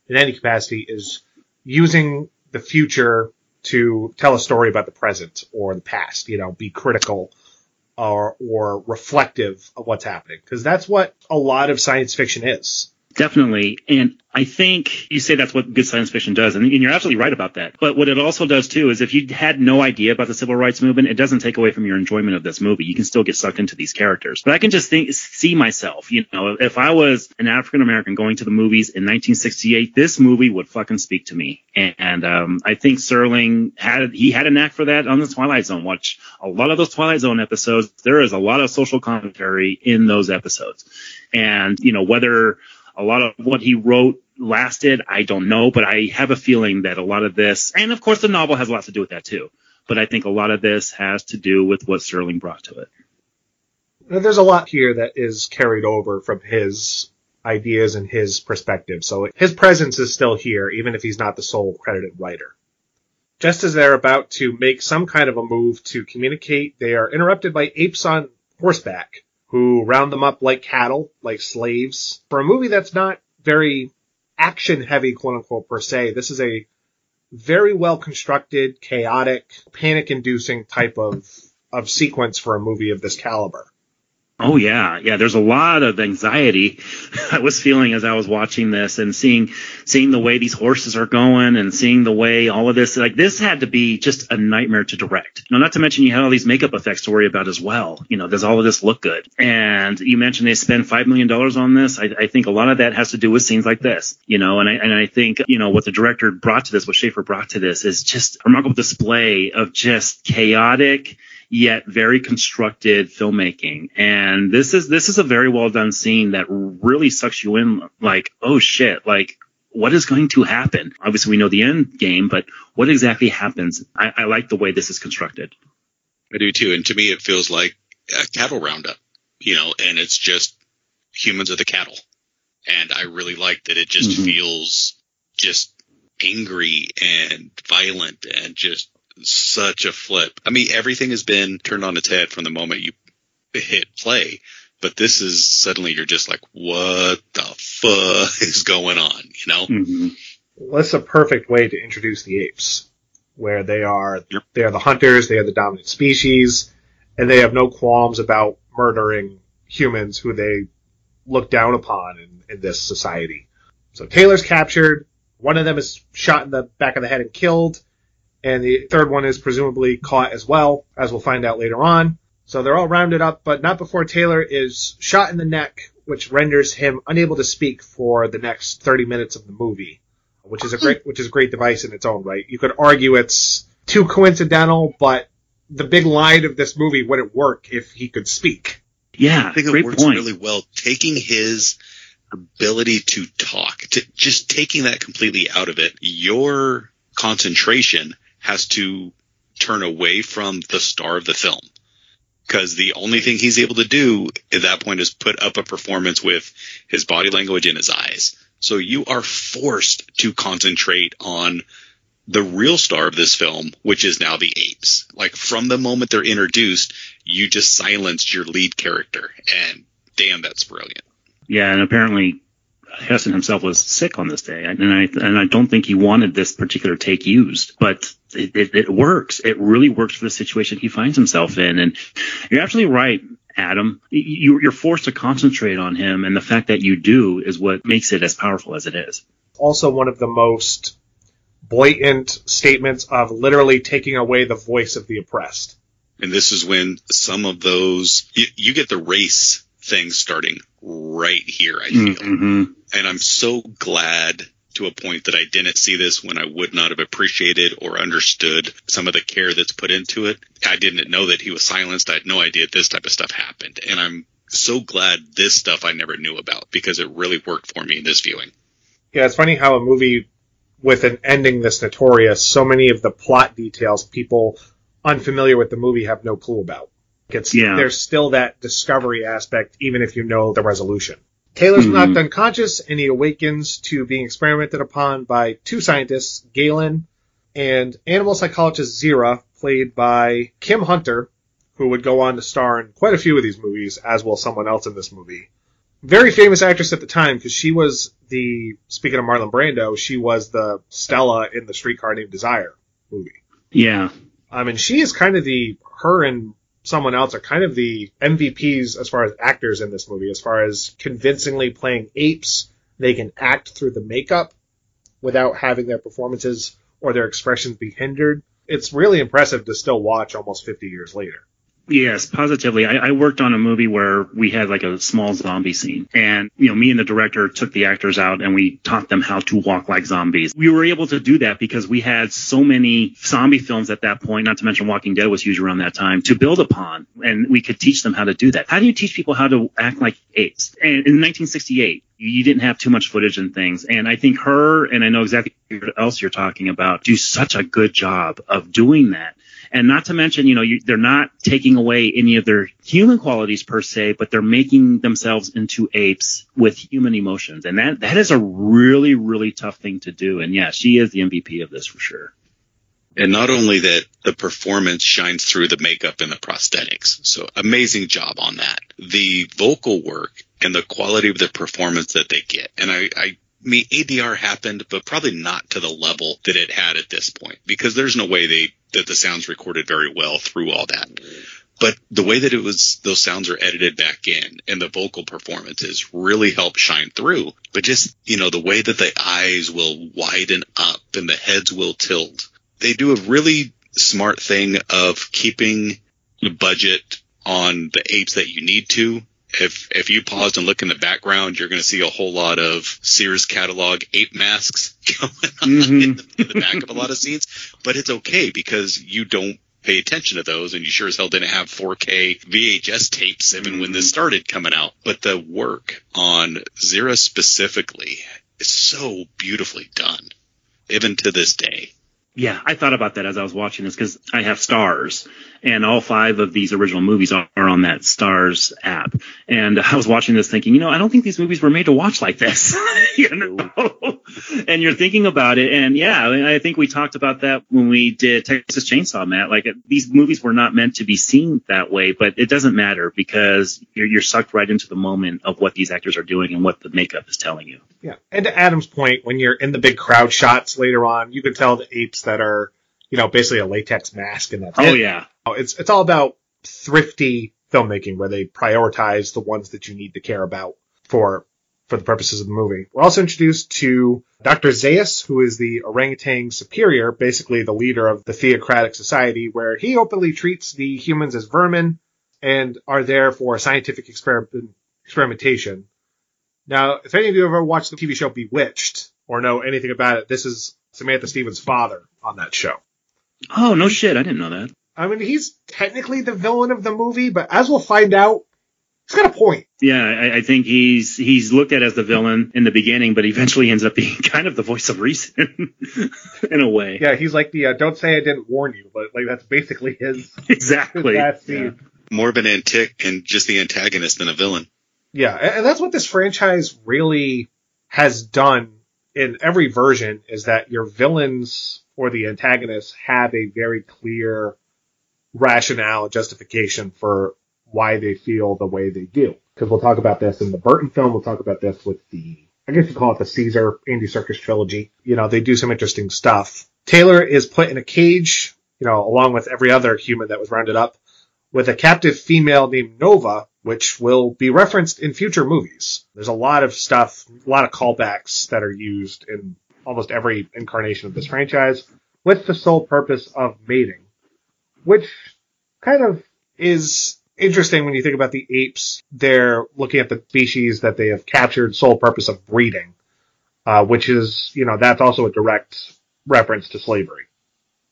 in any capacity is using the future to tell a story about the present or the past. You know, be critical or or reflective of what's happening because that's what a lot of science fiction is. Definitely. And I think you say that's what good science fiction does. And, and you're absolutely right about that. But what it also does too is if you had no idea about the civil rights movement, it doesn't take away from your enjoyment of this movie. You can still get sucked into these characters. But I can just think, see myself, you know, if I was an African American going to the movies in 1968, this movie would fucking speak to me. And, um, I think Serling had, he had a knack for that on the Twilight Zone. Watch a lot of those Twilight Zone episodes. There is a lot of social commentary in those episodes. And, you know, whether, a lot of what he wrote lasted, I don't know, but I have a feeling that a lot of this, and of course the novel has a lot to do with that too, but I think a lot of this has to do with what Serling brought to it. There's a lot here that is carried over from his ideas and his perspective. So his presence is still here, even if he's not the sole credited writer. Just as they're about to make some kind of a move to communicate, they are interrupted by apes on horseback who round them up like cattle, like slaves. For a movie that's not very action heavy, quote unquote, per se, this is a very well constructed, chaotic, panic inducing type of, of sequence for a movie of this caliber. Oh yeah, yeah. There's a lot of anxiety I was feeling as I was watching this and seeing seeing the way these horses are going and seeing the way all of this. Like this had to be just a nightmare to direct. Know, not to mention you had all these makeup effects to worry about as well. You know, does all of this look good? And you mentioned they spend five million dollars on this. I, I think a lot of that has to do with scenes like this. You know, and I and I think you know what the director brought to this, what Schaffner brought to this, is just a remarkable display of just chaotic yet very constructed filmmaking. And this is this is a very well done scene that really sucks you in like, oh shit, like what is going to happen? Obviously we know the end game, but what exactly happens? I, I like the way this is constructed. I do too. And to me it feels like a cattle roundup, you know, and it's just humans are the cattle. And I really like that it just Mhm. feels just angry and violent and just such a flip. I mean, everything has been turned on its head from the moment you hit play, but this is suddenly you're just like, what the fuck is going on? You know? Mm-hmm. Well, that's a perfect way to introduce the apes, where they are they are the hunters, they are the dominant species, and they have no qualms about murdering humans who they look down upon in, in this society. So Taylor's captured. One of them is shot in the back of the head and killed, and the third one is presumably caught as well, as we'll find out later on. So they're all rounded up, but not before Taylor is shot in the neck, which renders him unable to speak for the next 30 minutes of the movie which is a great which is a great device in its own right. You could argue it's too coincidental, but the big line of this movie wouldn't work if he could speak. Yeah, I think great it works point. really well. Taking his ability to talk, to just taking that completely out of it, your concentration has to turn away from the star of the film. Because the only thing he's able to do at that point is put up a performance with his body language and his eyes. So you are forced to concentrate on the real star of this film, which is now the apes. Like from the moment they're introduced, you just silenced your lead character, and damn, that's brilliant. Yeah, and apparently Heston himself was sick on this day, and I and I don't think he wanted this particular take used, but it, it, it works. It really works for the situation he finds himself in, and you're absolutely right, Adam. You, you're forced to concentrate on him, and the fact that you do is what makes it as powerful as it is. Also, one of the most blatant statements of literally taking away the voice of the oppressed. And this is when some of those you, you get the race thing starting right here. I feel, Mm-hmm. And I'm so glad to a point that I didn't see this when I would not have appreciated or understood some of the care that's put into it. I didn't know that he was silenced. I had no idea this type of stuff happened, and I'm so glad this stuff I never knew about because it really worked for me in this viewing. Yeah, it's funny how a movie with an ending this notorious, so many of the plot details people unfamiliar with the movie have no clue about. It's, Yeah. There's still that discovery aspect, even if you know the resolution. Taylor's knocked hmm. unconscious and he awakens to being experimented upon by two scientists, Galen and animal psychologist Zira, played by Kim Hunter, who would go on to star in quite a few of these movies, as will someone else in this movie. Very famous actress at the time because she was the, speaking of Marlon Brando, she was the Stella in the Streetcar Named Desire movie. Yeah. I mean, she is kind of the, her and someone else are kind of the MVPs as far as actors in this movie, as far as convincingly playing apes. They can act through the makeup without having their performances or their expressions be hindered. It's really impressive to still watch almost 50 years later. Yes, positively. I, I worked on a movie where we had like a small zombie scene, and you know, me and the director took the actors out and we taught them how to walk like zombies. We were able to do that because we had so many zombie films at that point. Not to mention Walking Dead was huge around that time to build upon, and we could teach them how to do that. How do you teach people how to act like apes? And in 1968, you didn't have too much footage and things. And I think her, and I know exactly what else you're talking about, do such a good job of doing that. And not to mention, you know, you, they're not taking away any of their human qualities per se, but they're making themselves into apes with human emotions. And that, that is a really, really tough thing to do. And yeah, she is the MVP of this for sure. And not only that, the performance shines through the makeup and the prosthetics. So amazing job on that. The vocal work and the quality of the performance that they get. And I, I mean, ADR happened, but probably not to the level that it had at this point because there's no way they, that the sounds recorded very well through all that. But the way that it was, those sounds are edited back in and the vocal performances really help shine through. But just, you know, the way that the eyes will widen up and the heads will tilt they do a really smart thing of keeping the budget on the apes that you need to. If if you pause and look in the background, you're going to see a whole lot of Sears catalog ape masks going on Mhm. in, the, in the back of a lot of scenes. But it's okay because you don't pay attention to those, and you sure as hell didn't have 4K VHS tapes even when this started coming out. But the work on Zira specifically is so beautifully done, even to this day. Yeah, I thought about that as I was watching this because I have Stars, and all five of these original movies are, are on that Stars app. And I was watching this thinking, you know, I don't think these movies were made to watch like this. you know, and you're thinking about it, and yeah, I I think we talked about that when we did Texas Chainsaw, Matt. Like these movies were not meant to be seen that way, but it doesn't matter because you're, you're sucked right into the moment of what these actors are doing and what the makeup is telling you. Yeah. And to Adam's point, when you're in the big crowd shots later on, you can tell the apes that are, you know, basically a latex mask and that's Oh it. yeah, It's it's all about thrifty filmmaking where they prioritize the ones that you need to care about for for the purposes of the movie. We're also introduced to Dr. Zaius, who is the orangutan superior, basically the leader of the theocratic society, where he openly treats the humans as vermin and are there for scientific experiment, experimentation. Now, if any of you ever watched the TV show Bewitched or know anything about it, this is Samantha Stevens' father on that show. Oh no shit, I didn't know that. I mean, he's technically the villain of the movie, but as we'll find out, he's got a point. Yeah, I, I think he's he's looked at as the villain in the beginning, but eventually ends up being kind of the voice of reason in a way. Yeah, he's like the uh, "Don't say I didn't warn you," but like that's basically his, his exactly. last scene. More of an antic and just the antagonist than a villain. Yeah, and and that's what this franchise really has done in every version is that your villains or the antagonists have a very clear rationale and justification for why they feel the way they do. Because we'll talk about this in the Burton film, we'll talk about this with the, I guess you call it the Caesar Andy Serkis trilogy. You know, they do some interesting stuff. Taylor is put in a cage, you know, along with every other human that was rounded up, with a captive female named Nova, which will be referenced in future movies. There's a lot of stuff, a lot of callbacks that are used in almost every incarnation of this franchise with the sole purpose of mating, which kind of is interesting when you think about the apes. They're looking at the species that they have captured, sole purpose of breeding, uh, which is, you know, that's also a direct reference to slavery.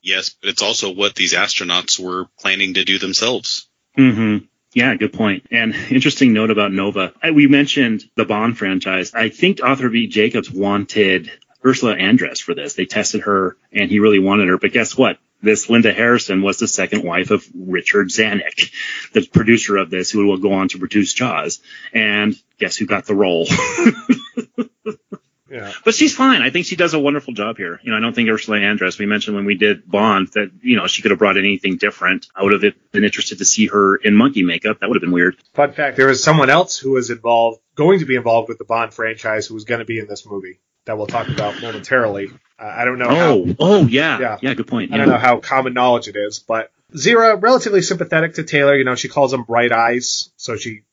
Yes, but it's also what these astronauts were planning to do themselves. hmm Yeah, good point. And interesting note about Nova. I- We mentioned the Bond franchise. I think Arthur P. Jacobs wanted Ursula Andress for this. They tested her, and he really wanted her. But guess what? This Linda Harrison was the second wife of Richard Zanuck, the producer of this, who will go on to produce Jaws. And guess who got the role? Yeah. But she's fine. I think she does a wonderful job here. You know, I don't think Ursula Andress, we mentioned when we did Bond that, you know, she could have brought anything different. I would have been interested to see her in monkey makeup. That would have been weird. Fun fact: there was someone else who was involved, going to be involved with the Bond franchise, who was going to be in this movie that we'll talk about momentarily. Uh, I don't know. Oh, how, oh yeah. Yeah. Yeah, good point. I don't know how common knowledge it is, but Zira relatively sympathetic to Taylor. You know, she calls him bright eyes, so she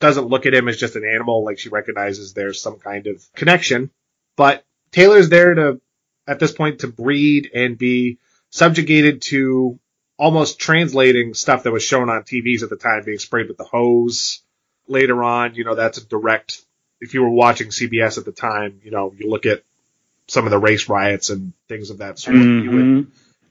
doesn't look at him as just an animal. Like she recognizes there's some kind of connection. But Taylor's there to, at this point, to breed and be subjugated to almost translating stuff that was shown on TVs at the time, being sprayed with the hose. Later on, you know, that's a direct. If you were watching CBS at the time, you know, you look at some of the race riots and things of that sort. You would Mhm.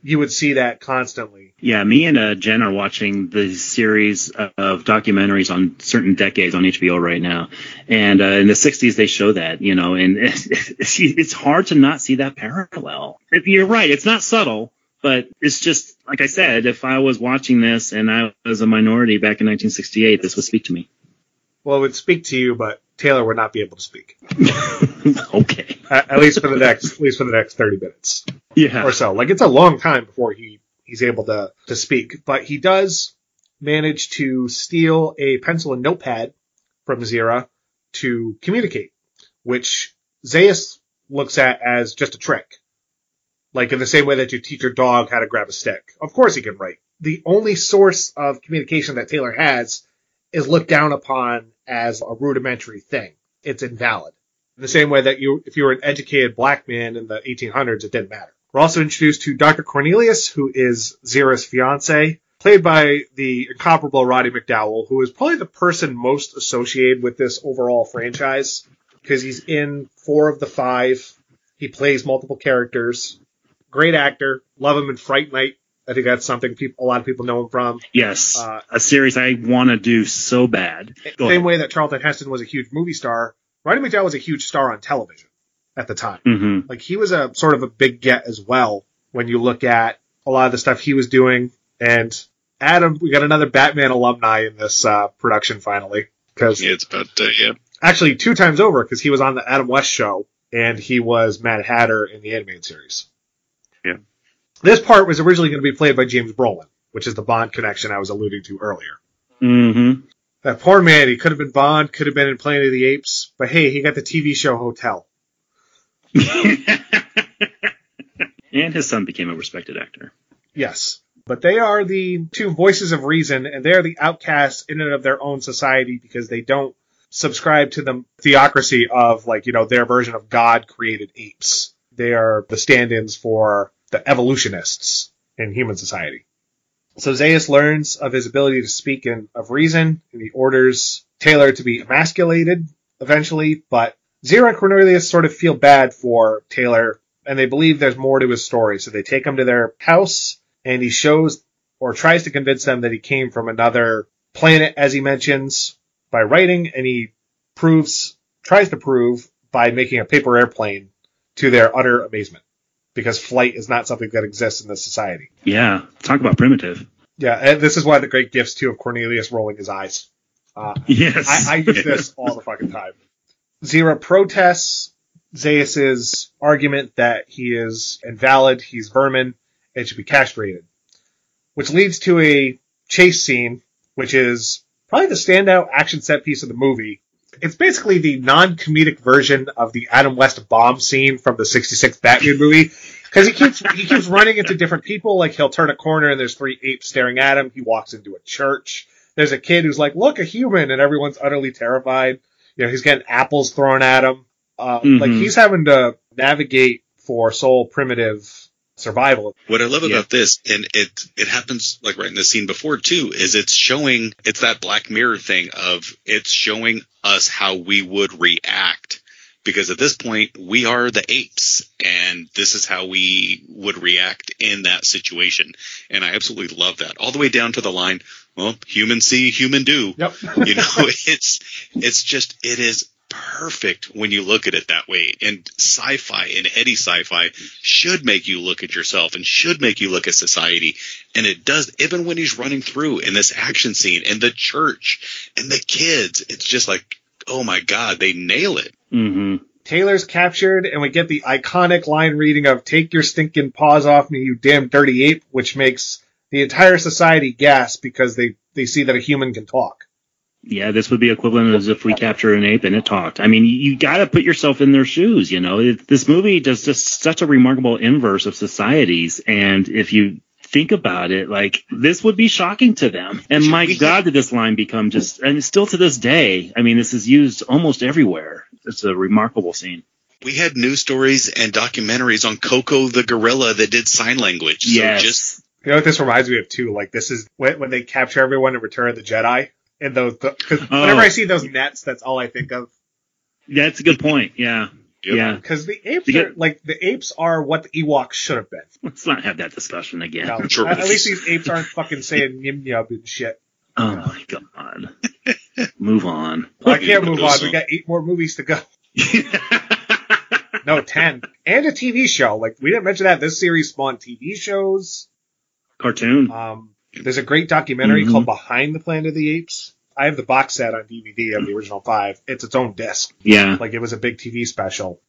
You would see that constantly. Yeah, me and uh, Jen are watching the series of documentaries on certain decades on HBO right now, and uh, in the '60s they show that, you know, and it's, it's hard to not see that parallel. You're right; it's not subtle, but it's just like I said. If I was watching this and I was a minority back in 1968, this would speak to me. Well, it would speak to you, but Taylor would not be able to speak. okay. At, at least for the next, at least for the next thirty minutes Yeah. or so. Like it's a long time before he he's able to to speak, but he does manage to steal a pencil and notepad from Zira to communicate, which Zaius looks at as just a trick. Like in the same way that you teach your dog how to grab a stick. Of course he can write. The only source of communication that Taylor has is looked down upon as a rudimentary thing. It's invalid. In the same way that you, if you were an educated black man in the 1800s, it didn't matter. We're also introduced to Dr. Cornelius, who is Zira's fiance, played by the incomparable Roddy McDowall, who is probably the person most associated with this overall franchise because he's in four of the five. He plays multiple characters. Great actor. Love him in Fright Night. I think that's something people, a lot of people know him from. Yes. Uh, a series I want to do so bad. Go Same ahead. way that Charlton Heston was a huge movie star, Roddy McDowall was a huge star on television at the time. Mhm. Like he was a sort of a big get as well when you look at a lot of the stuff he was doing. And Adam, we got another Batman alumni in this uh, production finally because Yeah, it's about uh, yeah. actually two times over because he was on the Adam West show and he was Mad Hatter in the animated series. This part was originally going to be played by James Brolin, which is the Bond connection I was alluding to earlier. Mm-hmm. That poor man, he could have been Bond, could have been in Planet of the Apes, but hey, he got the TV show Hotel. and his son became a respected actor. Yes. But they are the two voices of reason, and they're the outcasts in and of their own society because they don't subscribe to the theocracy of, like, you know, their version of God created apes. They are the stand ins for the evolutionists in human society. So Zaius learns of his ability to speak and of reason, and he orders Taylor to be emasculated eventually, but Zira and Cornelius sort of feel bad for Taylor, and they believe there's more to his story, so they take him to their house, and he shows or tries to convince them that he came from another planet, as he mentions, by writing, and he proves, tries to prove by making a paper airplane to their utter amazement. Because flight is not something that exists in this society. Yeah. Talk about primitive. Yeah, and this is one of the great gifts too of Cornelius rolling his eyes. Uh, Yes. I, I use this all the fucking time. Zira protests Zaius's argument that he is invalid, he's vermin, and should be castrated. Which leads to a chase scene, which is probably the standout action set piece of the movie. It's basically the non-comedic version of the Adam West bomb scene from the 66 Batman movie. Cause he keeps, he keeps running into different people, like he'll turn a corner and there's three apes staring at him. He walks into a church. There's a kid who's like, look, a human, and everyone's utterly terrified. You know, he's getting apples thrown at him. Uh, Mhm. like he's having to navigate for sole primitive survival. What I love Yeah. about this, and it it happens like right in the scene before too, is it's showing it's that Black Mirror thing of it's showing us how we would react because at this point we are the apes and this is how we would react in that situation and i absolutely love that all the way down to the line well human see human do Yep. you know it's it's just it is perfect when you look at it that way. And sci-fi and heady sci-fi should make you look at yourself and should make you look at society. And it does, even when he's running through in this action scene and the church and the kids, it's just like, oh my God, they nail it. Mm-hmm. Taylor's captured, and we get the iconic line reading of "Take your stinking paws off me, you damn dirty ape," which makes the entire society gasp because they they see that a human can talk. Yeah, this would be equivalent as if we capture an ape and it talked. I mean, you got to put yourself in their shoes. You know, it, this movie does just such a remarkable inverse of societies, and if you think about it, like this would be shocking to them. And my God, did this line become just, and still to this day, I mean, this is used almost everywhere. It's a remarkable scene. We had news stories and documentaries on Koko the gorilla that did sign language. So Yes. just You know what this reminds me of too? Like this is when, when they capture everyone in Return of the Jedi, and those because Oh. whenever I see those nets, that's all I think of. Yeah, that's a good point. Yeah. Yep. Yeah. Because the apes You are like the apes are what the Ewoks should have been. Let's not have that discussion again. No, Sure. at, at least these apes aren't fucking saying yim yum and shit. Oh my God. Move on. I can't move on. We got eight more movies to go. No, ten, and a TV show. Like we didn't mention that this series spawned TV shows. Cartoon. Um, there's a great documentary Mhm. called Behind the Planet of the Apes. I have the box set on DVD of the original five. It's its own disc. Yeah. Like it was a big TV special.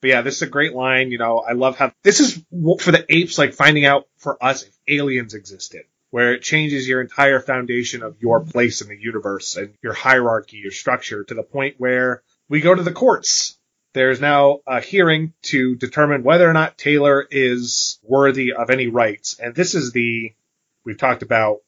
But yeah, this is a great line. You know, I love how this is for the apes, like finding out for us if aliens existed, where it changes your entire foundation of your place in the universe and your hierarchy, your structure to the point where we go to the courts. There's now a hearing to determine whether or not Taylor is worthy of any rights. And this is the, we've talked about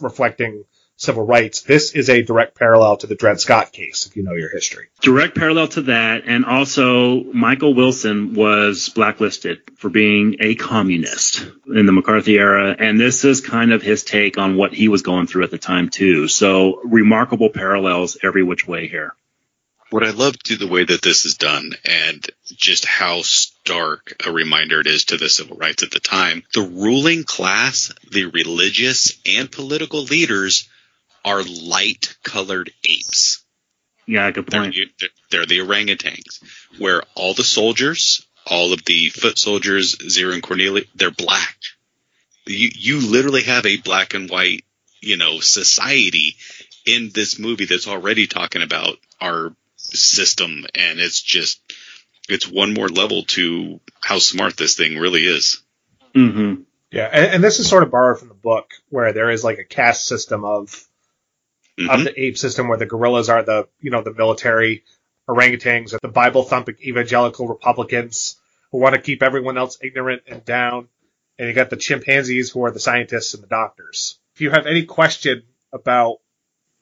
reflecting civil rights. This is a direct parallel to the Dred Scott case, if you know your history. Direct parallel to that, and also Michael Wilson was blacklisted for being a communist in the McCarthy era, and this is kind of his take on what he was going through at the time too. So remarkable parallels every which way here. What I love to the way that this is done and just how stark a reminder it is to the civil rights at the time. The ruling class, the religious and political leaders are light colored apes. Yeah, good They're, point. they're the orangutans, where all the soldiers, all of the foot soldiers, Zira and Cornelia, they're black. You, you literally have a black and white, you know, society in this movie that's already talking about our system. And it's just, it's one more level to how smart this thing really is. Mm-hmm. Yeah, and, and this is sort of borrowed from the book, where there is like a caste system of Mhm. of the ape system, where the gorillas are the you know the military, orangutans are the Bible thumping evangelical Republicans who want to keep everyone else ignorant and down, and you got the chimpanzees who are the scientists and the doctors. If you have any question about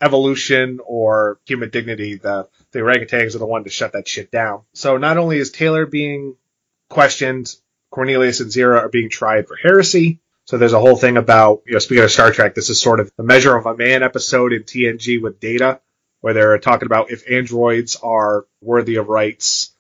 evolution or human dignity, the the orangutans are the one to shut that shit down. So not only is Taylor being questioned, Cornelius and Zira are being tried for heresy. So there's a whole thing about, you know, speaking of Star Trek, this is sort of the Measure of a Man episode in TNG with Data, where they're talking about if androids are worthy of rights.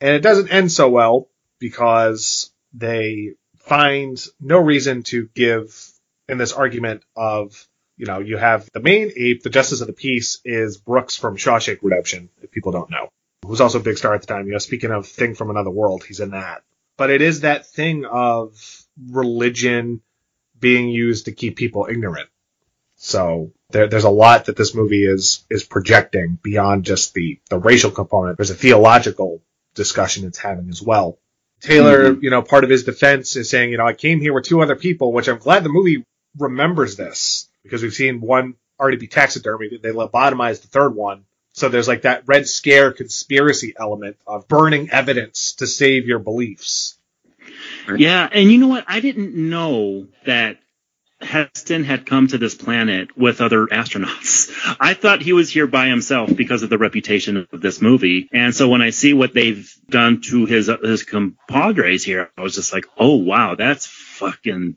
And it doesn't end so well because they find no reason to give in this argument of, you know, you have the main ape, the Justice of the Peace is Brooks from Shawshank Redemption, if people don't know, who's also a big star at the time. You know, speaking of Thing from Another World, he's in that. But it is that thing of religion being used to keep people ignorant. So there, there's a lot that this movie is is projecting beyond just the the racial component. There's a theological discussion it's having as well. Taylor, mm-hmm. you know, part of his defense is saying, you know, I came here with two other people, which I'm glad the movie remembers this because we've seen one already be taxidermied. They lobotomized the third one. So there's like that Red Scare conspiracy element of burning evidence to save your beliefs. Yeah, and you know what? I didn't know that Heston had come to this planet with other astronauts. I thought he was here by himself because of the reputation of this movie. And so when I see what they've done to his his compadres here, I was just like, "Oh wow, that's fucking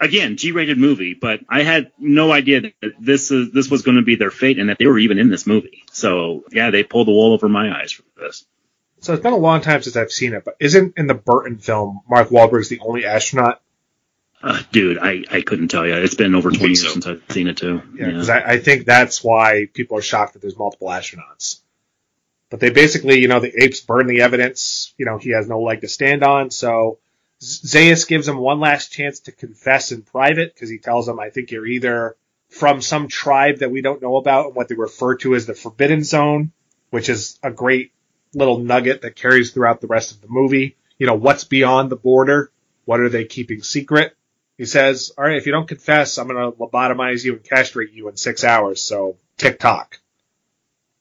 again G-rated movie." But I had no idea that this is this was going to be their fate and that they were even in this movie. So yeah, they pulled the wool over my eyes for this. So it's been a long time since I've seen it, but isn't in the Burton film Mark Wahlberg's the only astronaut? Uh, dude, I, I couldn't tell you. It's been over 20 years so. since I've seen it too. Yeah, because I, I think that's why people are shocked that there's multiple astronauts. But they basically, you know, the apes burn the evidence. You know, he has no leg to stand on. So Zaius gives him one last chance to confess in private because he tells him, I think you're either from some tribe that we don't know about and what they refer to as the Forbidden Zone, which is a great little nugget that carries throughout the rest of the movie. You know, what's beyond the border? What are they keeping secret? He says, all right, if you don't confess, I'm going to lobotomize you and castrate you in six hours. So tick tock.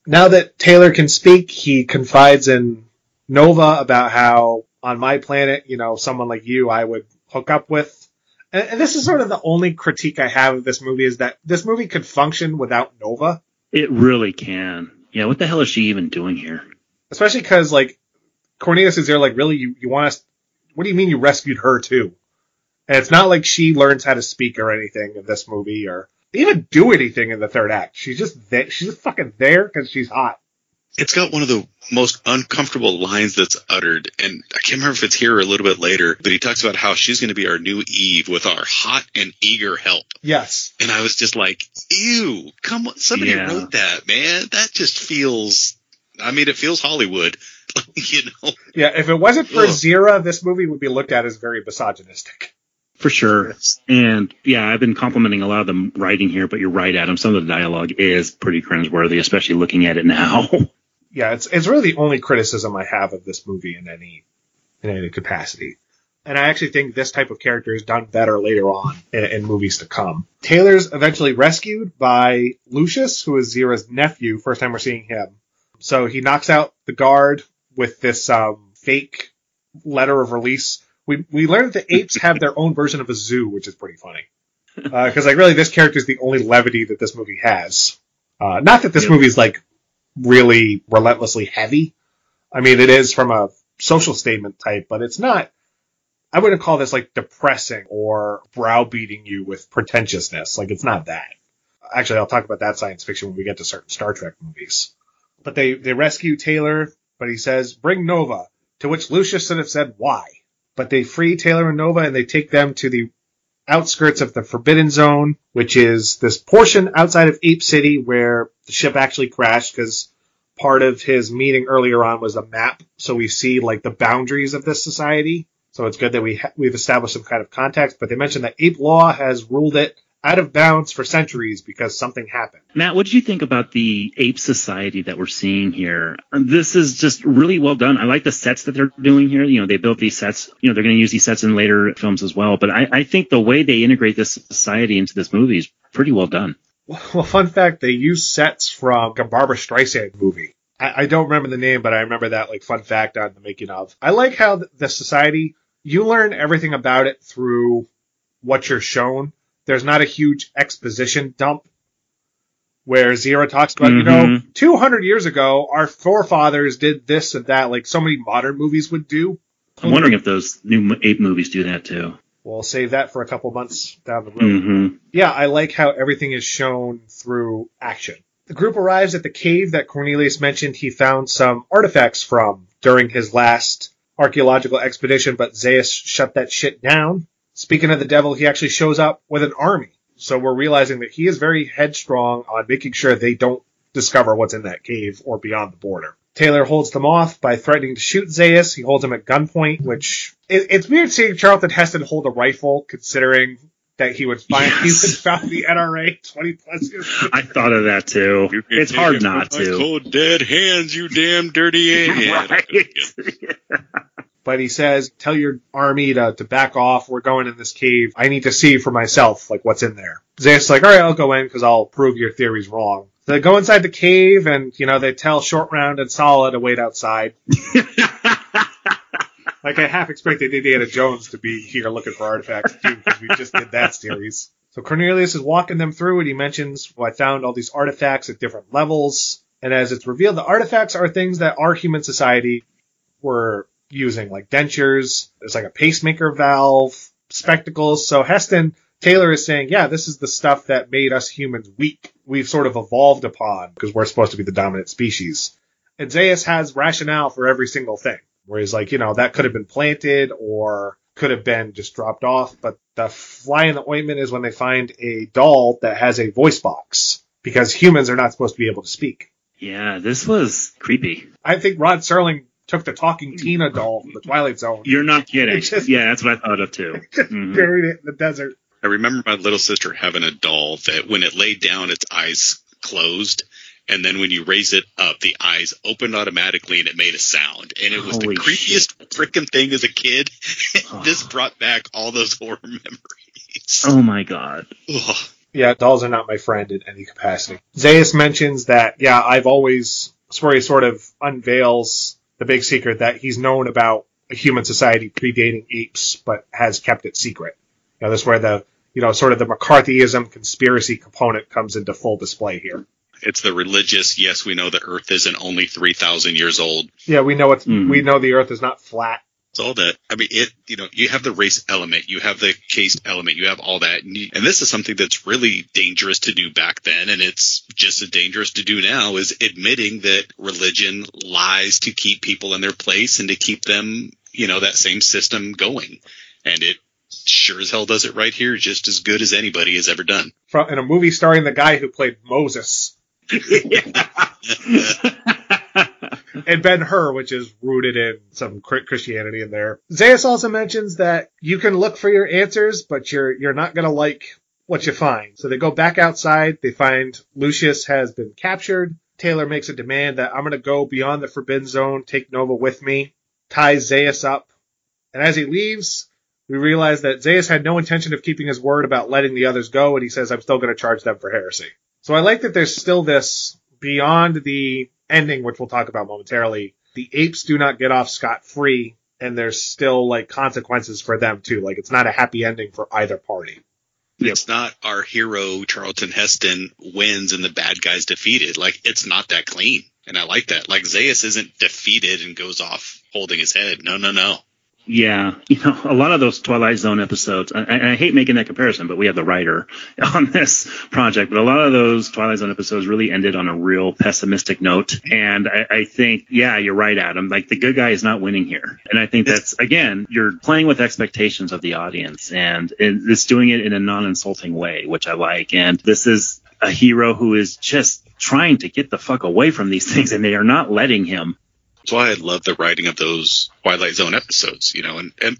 Now that Taylor can speak, he confides in Nova about how on my planet, you know, someone like you, I would hook up with. And, and this is sort of the only critique I have of this movie is that this movie could function without Nova. It really can. Yeah, what the hell is she even doing here? Especially because, like, Cornelius is there, like, really, you, you want us, what do you mean you rescued her too? And it's not like she learns how to speak or anything in this movie or even do anything in the third act. She's just there. She's just fucking there because she's hot. It's got one of the most uncomfortable lines that's uttered, and I can't remember if it's here or a little bit later, but he talks about how she's going to be our new Eve with our hot and eager help. Yes. And I was just like, ew, come on, somebody Yeah. wrote that, man. That just feels, I mean, it feels Hollywood, you know? Yeah, if it wasn't for Ugh. Zira, this movie would be looked at as very misogynistic. For sure. And yeah, I've been complimenting a lot of the writing here, but you're right, Adam. Some of the dialogue is pretty cringeworthy, especially looking at it now. Yeah, it's it's really the only criticism I have of this movie in any in any capacity. And I actually think this type of character is done better later on in, in movies to come. Taylor's eventually rescued by Lucius, who is Zira's nephew. First time we're seeing him. So he knocks out the guard with this um, fake letter of release. We we learned that the apes have their own version of a zoo, which is pretty funny. Because like really, this character is the only levity that this movie has. Uh, not that this Yep. movie is like really relentlessly heavy. I mean, it is from a social statement type, but it's not. I wouldn't call this like depressing or browbeating you with pretentiousness. Like it's not that. Actually, I'll talk about that science fiction when we get to certain Star Trek movies. But they they rescue Taylor, but he says, "Bring Nova." To which Lucius should have said, "Why?" But they free Taylor and Nova, and they take them to the outskirts of the Forbidden Zone, which is this portion outside of Ape City where the ship actually crashed because part of his meeting earlier on was a map, so we see like the boundaries of this society. So it's good that we ha- we've established some kind of context. But they mentioned that ape law has ruled it out of bounds for centuries because something happened. Matt, what did you think about the ape society that we're seeing here? This is just really well done. I like the sets that they're doing here. You know, they built these sets. You know, they're going to use these sets in later films as well. But I, I think the way they integrate this society into this movie is pretty well done. Well, fun fact: they use sets from a Barbra Streisand movie. I, I don't remember the name, but I remember that like fun fact on the making of. I like how the society you learn everything about it through what you're shown. There's not a huge exposition dump where Zira talks about, you know, Mhm. 200 years ago, our forefathers did this and that, like so many modern movies would do. I'm wondering if those new ape movies do that too. We'll save that for a couple months down the road. hmm yeah, I like how everything is shown through action. The group arrives at the cave that Cornelius mentioned he found some artifacts from during his last archaeological expedition, but Zaius shut that shit down. Speaking of the devil, he actually shows up with an army. So we're realizing that he is very headstrong on making sure they don't discover what's in that cave or beyond the border. Taylor holds them off by threatening to shoot Zaius. He holds him at gunpoint, which it, it's weird seeing Charlton Heston hold a rifle, considering that he would find he Yes. would found the NRA twenty plus years. ago. I thought of that too. It's hard not to. Cold dead hands, you damn dirty ape. Right. But he says, "Tell your army to, to back off. We're going in this cave. I need to see for myself, like what's in there." Is like, "All right, I'll go in because I'll prove your theories wrong." So they go inside the cave, and you know they tell Short Round and Sallah to wait outside. Like I half expected Indiana Jones to be here looking for artifacts too, because we just did that series. So Cornelius is walking them through, and he mentions, "Well, I found all these artifacts at different levels." And as it's revealed, the artifacts are things that our human society were using, like dentures. There's like a pacemaker valve, spectacles. So Heston Taylor is saying, yeah, this is the stuff that made us humans weak. We've sort of evolved upon because we're supposed to be the dominant species. And Zaius has rationale for every single thing. Where he's like, you know, that could have been planted or could have been just dropped off. But the fly in the ointment is when they find a doll that has a voice box because humans are not supposed to be able to speak. Yeah, this was creepy. I think Rod Serling took the talking Tina doll from the Twilight Zone. You're not kidding. Just- yeah, that's what I thought of too. Mhm. Buried it in the desert. I remember my little sister having a doll that when it laid down, its eyes closed. And then when you raise it up, the eyes opened automatically and it made a sound. And it was Holy the creepiest freaking thing as a kid. this brought back all those horror memories. Oh my god. Ugh. Yeah, dolls are not my friend in any capacity. Zaius mentions that, yeah, I've always, it's sort of unveils the big secret that he's known about a human society predating apes, but has kept it secret. You know, this is where the, you know, sort of the McCarthyism conspiracy component comes into full display here. It's the religious, yes, we know the earth isn't only 3,000 years old. Yeah, we know it's, Mhm. we know the earth is not flat. It's all that. I mean, it, you know, you have the race element, you have the caste element, you have all that. And, you, and this is something that's really dangerous to do back then. And it's just as dangerous to do now is admitting that religion lies to keep people in their place and to keep them, you know, that same system going. And it sure as hell does it right here just as good as anybody has ever done. From, in a movie starring the guy who played Moses and Ben Hur, which is rooted in some Christianity in there. Zaius also mentions that you can look for your answers, but you're you're not gonna like what you find. So they go back outside. They find Lucius has been captured. Taylor makes a demand that I'm gonna go beyond the Forbidden Zone, take Nova with me, ties Zaius up, and as he leaves. We realize that Zaius had no intention of keeping his word about letting the others go, and he says, I'm still going to charge them for heresy. So I like that there's still this beyond the ending, which we'll talk about momentarily. The apes do not get off scot free, and there's still like consequences for them too. Like it's not a happy ending for either party. It's not our hero, Charlton Heston, wins and the bad guy's defeated. Like, it's not that clean. And I like that. Like, Zaius isn't defeated and goes off holding his head. No, no, no. Yeah, you know, a lot of those Twilight Zone episodes, I, I hate making that comparison, but we have the writer on this project, but a lot of those Twilight Zone episodes really ended on a real pessimistic note. And I, I think, yeah, you're right, Adam. Like the good guy is not winning here. And I think that's, again, you're playing with expectations of the audience and, and it's doing it in a non-insulting way, which I like. And this is a hero who is just trying to get the fuck away from these things and they are not letting him. That's why I love the writing of those Twilight Zone episodes, you know, and, and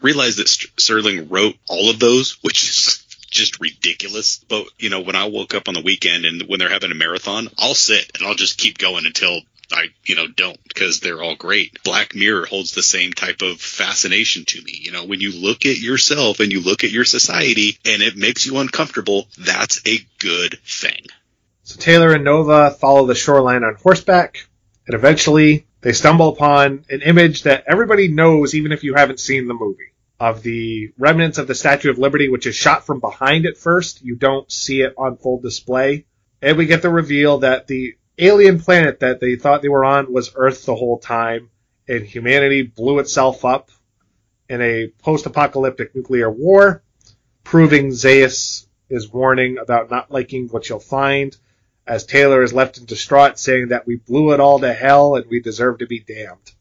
realize that Serling wrote all of those, which is just ridiculous. But, you know, when I woke up on the weekend and when they're having a marathon, I'll sit and I'll just keep going until I, you know, don't because they're all great. Black Mirror holds the same type of fascination to me. You know, when you look at yourself and you look at your society and it makes you uncomfortable, that's a good thing. So Taylor and Nova follow the shoreline on horseback, and eventually they stumble upon an image that everybody knows, even if you haven't seen the movie, of the remnants of the Statue of Liberty, which is shot from behind at first. You don't see it on full display. And we get the reveal that the alien planet that they thought they were on was Earth the whole time, and humanity blew itself up in a post-apocalyptic nuclear war, proving Zaius is warning about not liking what you'll find as Taylor is left in distraught, saying that we blew it all to hell and we deserve to be damned.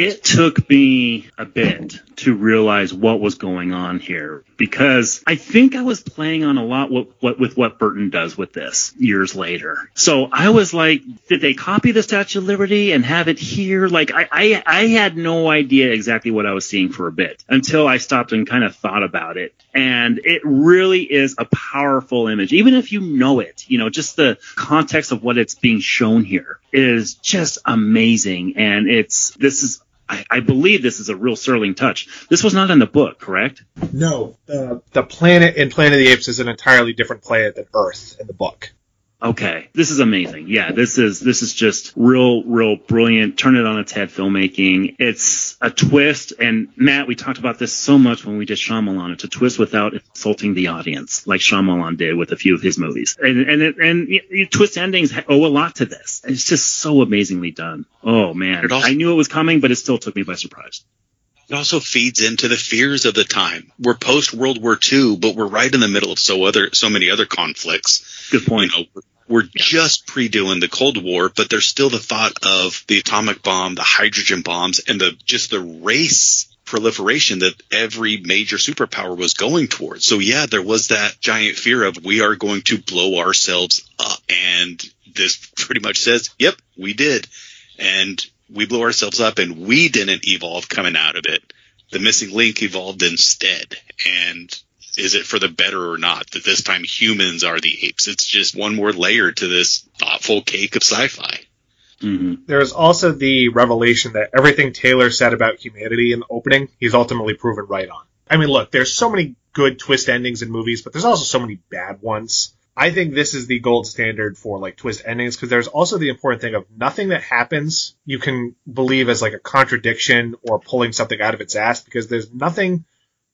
It took me a bit to realize what was going on here because I think I was playing on a lot what, what with what Burton does with this years later. So I was like, did they copy the Statue of Liberty and have it here? Like I, I, I had no idea exactly what I was seeing for a bit until I stopped and kind of thought about it. And it really is a powerful image. Even if you know it, you know, just the context of what it's being shown here is just amazing. And it's, this is, I, I believe this is a real Serling touch. This was not in the book, correct? No, uh, the planet in Planet of the Apes is an entirely different planet than Earth in the book. Okay, this is amazing. Yeah, this is this is just real, real brilliant. Turn it on its head filmmaking. It's a twist, and Matt, we talked about this so much when we did Shyamalan. It's a twist without insulting the audience, like Shyamalan did with a few of his movies. And and it, and you, you twist endings owe a lot to this. It's just so amazingly done. Oh man, also- I knew it was coming, but it still took me by surprise. It also feeds into the fears of the time. We're post World War II, but we're right in the middle of so other so many other conflicts. Good point. You know, we're just pre-doing the Cold War, but there's still the thought of the atomic bomb, the hydrogen bombs, and the just the race proliferation that every major superpower was going towards. So yeah, there was that giant fear of we are going to blow ourselves up. And this pretty much says, yep, we did. And we blew ourselves up and we didn't evolve coming out of it. The missing link evolved instead. And is it for the better or not that this time humans are the apes? It's just one more layer to this thoughtful cake of sci-fi. Mm-hmm. There's also the revelation that everything Taylor said about humanity in the opening, he's ultimately proven right on. I mean, look, there's so many good twist endings in movies, but there's also so many bad ones. I think this is the gold standard for like twist endings because there's also the important thing of nothing that happens you can believe as like a contradiction or pulling something out of its ass because there's nothing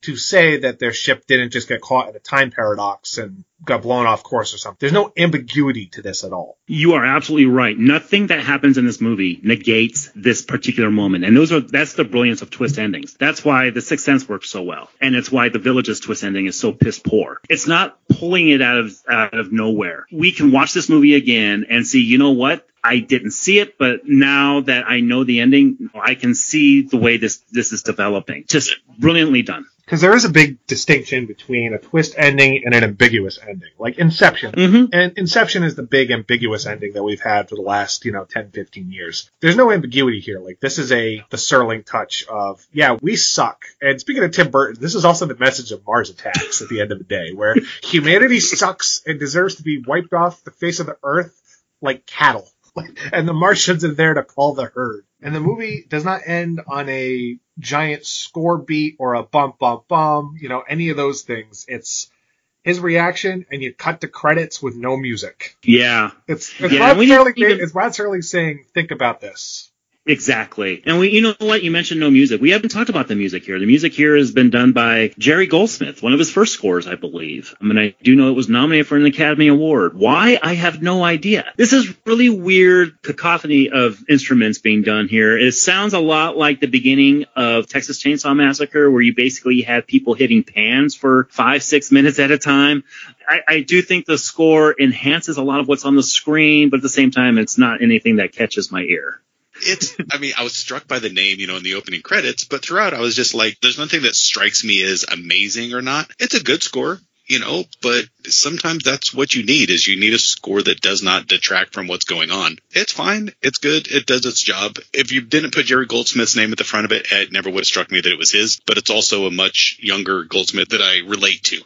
to say that their ship didn't just get caught in a time paradox and got blown off course or something. There's no ambiguity to this at all. You are absolutely right. Nothing that happens in this movie negates this particular moment. And those are that's the brilliance of twist endings. That's why the Sixth Sense works so well. And it's why the Village's twist ending is so piss poor. It's not pulling it out of out of nowhere. We can watch this movie again and see, you know what? I didn't see it, but now that I know the ending, I can see the way this this is developing. Just brilliantly done because there is a big distinction between a twist ending and an ambiguous ending, like Inception. Mm-hmm. And Inception is the big ambiguous ending that we've had for the last, you know, 10, 15 years. There's no ambiguity here. Like this is a the Serling touch of, yeah, we suck. And speaking of Tim Burton, this is also the message of Mars Attacks at the end of the day, where humanity sucks and deserves to be wiped off the face of the earth like cattle. And the Martians are there to call the herd. And the movie does not end on a giant score beat or a bump, bump, bump, you know, any of those things. It's his reaction and you cut to credits with no music. Yeah. It's, it's Yeah, Rod Serling, even- it's Rod Serling saying, think about this. Exactly. And we, you know what? You mentioned no music. We haven't talked about the music here. The music here has been done by Jerry Goldsmith, one of his first scores, I believe. I mean, I do know it was nominated for an Academy Award. Why? I have no idea. This is really weird cacophony of instruments being done here. It sounds a lot like the beginning of Texas Chainsaw Massacre, where you basically have people hitting pans for five, six minutes at a time. I, I do think the score enhances a lot of what's on the screen, but at the same time, it's not anything that catches my ear. It's, I mean, I was struck by the name, you know, in the opening credits, but throughout I was just like, there's nothing that strikes me as amazing or not. It's a good score, you know, but sometimes that's what you need is you need a score that does not detract from what's going on. It's fine. It's good. It does its job. If you didn't put Jerry Goldsmith's name at the front of it, it never would have struck me that it was his, but it's also a much younger Goldsmith that I relate to.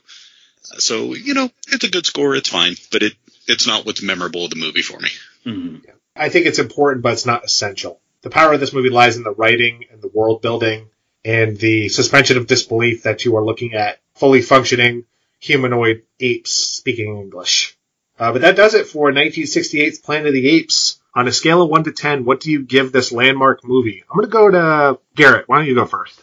So, you know, it's a good score. It's fine, but it, it's not what's memorable of the movie for me. Mm-hmm. I think it's important, but it's not essential. The power of this movie lies in the writing and the world building and the suspension of disbelief that you are looking at fully functioning humanoid apes speaking English. Uh, but that does it for 1968's Planet of the Apes. On a scale of 1 to 10, what do you give this landmark movie? I'm going to go to Garrett. Why don't you go first?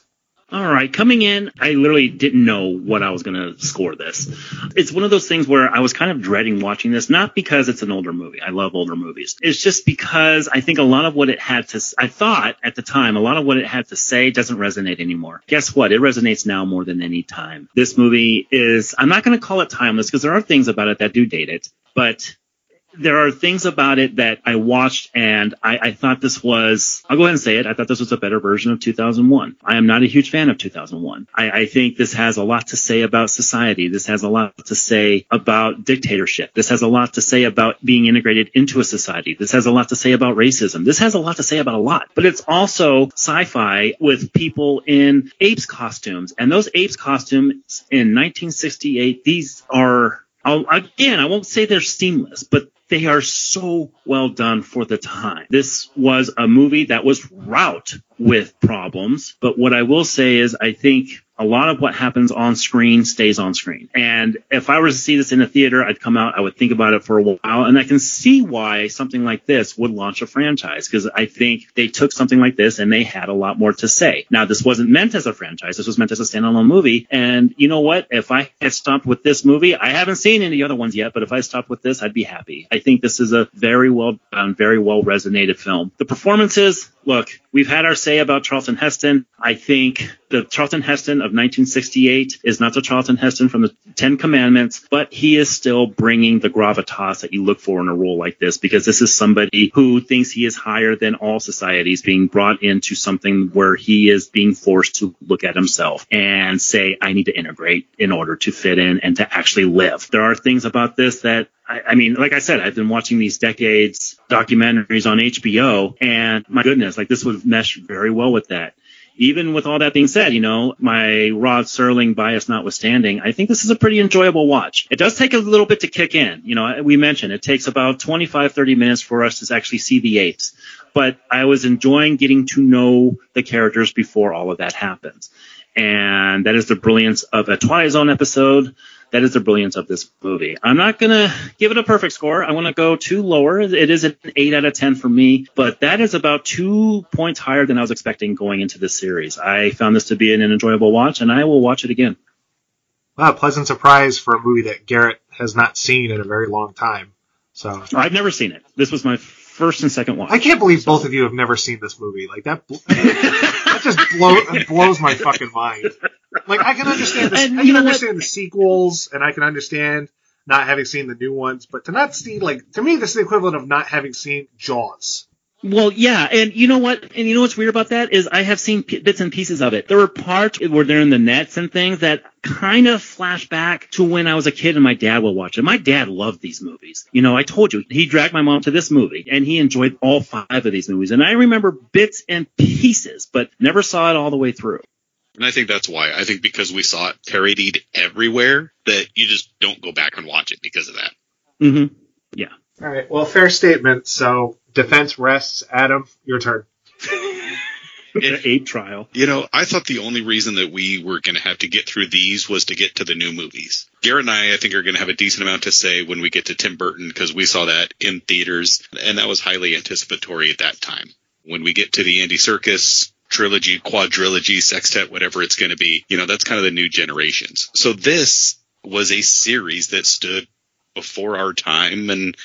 All right, coming in, I literally didn't know what I was going to score this. It's one of those things where I was kind of dreading watching this, not because it's an older movie. I love older movies. It's just because I think a lot of what it had to, I thought at the time, a lot of what it had to say doesn't resonate anymore. Guess what? It resonates now more than any time. This movie is, I'm not going to call it timeless because there are things about it that do date it, but there are things about it that I watched and I, I, thought this was, I'll go ahead and say it, I thought this was a better version of 2001. I am not a huge fan of 2001. I, I think this has a lot to say about society. This has a lot to say about dictatorship. This has a lot to say about being integrated into a society. This has a lot to say about racism. This has a lot to say about a lot. But it's also sci-fi with people in apes costumes. And those apes costumes in 1968, these are I'll, again, I won't say they're seamless, but they are so well done for the time. This was a movie that was route with problems, but what I will say is I think a lot of what happens on screen stays on screen. And if I were to see this in a theater, I'd come out, I would think about it for a while, and I can see why something like this would launch a franchise because I think they took something like this and they had a lot more to say. Now, this wasn't meant as a franchise. This was meant as a standalone movie. And you know what? If I had stopped with this movie, I haven't seen any other ones yet, but if I stopped with this, I'd be happy. I think this is a very well done, very well resonated film. The performances, look, we've had our say about Charlton Heston. I think the Charlton Heston of 1968 is not the Charlton Heston from the Ten Commandments, but he is still bringing the gravitas that you look for in a role like this because this is somebody who thinks he is higher than all societies being brought into something where he is being forced to look at himself and say, I need to integrate in order to fit in and to actually live. There are things about this that I, I mean, like I said, I've been watching these decades documentaries on HBO, and my goodness, like this would mesh very well with that. Even with all that being said, you know, my Rod Serling bias notwithstanding, I think this is a pretty enjoyable watch. It does take a little bit to kick in. You know, we mentioned it takes about 25, 30 minutes for us to actually see the apes. But I was enjoying getting to know the characters before all of that happens. And that is the brilliance of a Twilight Zone episode that is the brilliance of this movie. I'm not gonna give it a perfect score. I want to go two lower. It is an eight out of ten for me, but that is about two points higher than I was expecting going into this series. I found this to be an enjoyable watch, and I will watch it again. Wow, pleasant surprise for a movie that Garrett has not seen in a very long time. So I've never seen it. This was my first and second watch. I can't believe both of you have never seen this movie. Like that just blow, blows my fucking mind. Like I can understand this, And I can what? understand the sequels, and I can understand not having seen the new ones, but to not see like to me, this is the equivalent of not having seen Jaws. Well, yeah, and you know what? And you know what's weird about that is I have seen p- bits and pieces of it. There were parts where they're in the nets and things that kind of flash back to when I was a kid and my dad would watch it. My dad loved these movies. You know, I told you he dragged my mom to this movie and he enjoyed all five of these movies. And I remember bits and pieces, but never saw it all the way through. And I think that's why. I think because we saw it parodied everywhere that you just don't go back and watch it because of that. Mm-hmm. Yeah. All right, well, fair statement. So defense rests. Adam, your turn. The ape trial. You know, I thought the only reason that we were going to have to get through these was to get to the new movies. Garrett and I, I think, are going to have a decent amount to say when we get to Tim Burton because we saw that in theaters, and that was highly anticipatory at that time. When we get to the Andy Serkis trilogy, quadrilogy, sextet, whatever it's going to be, you know, that's kind of the new generations. So this was a series that stood before our time, and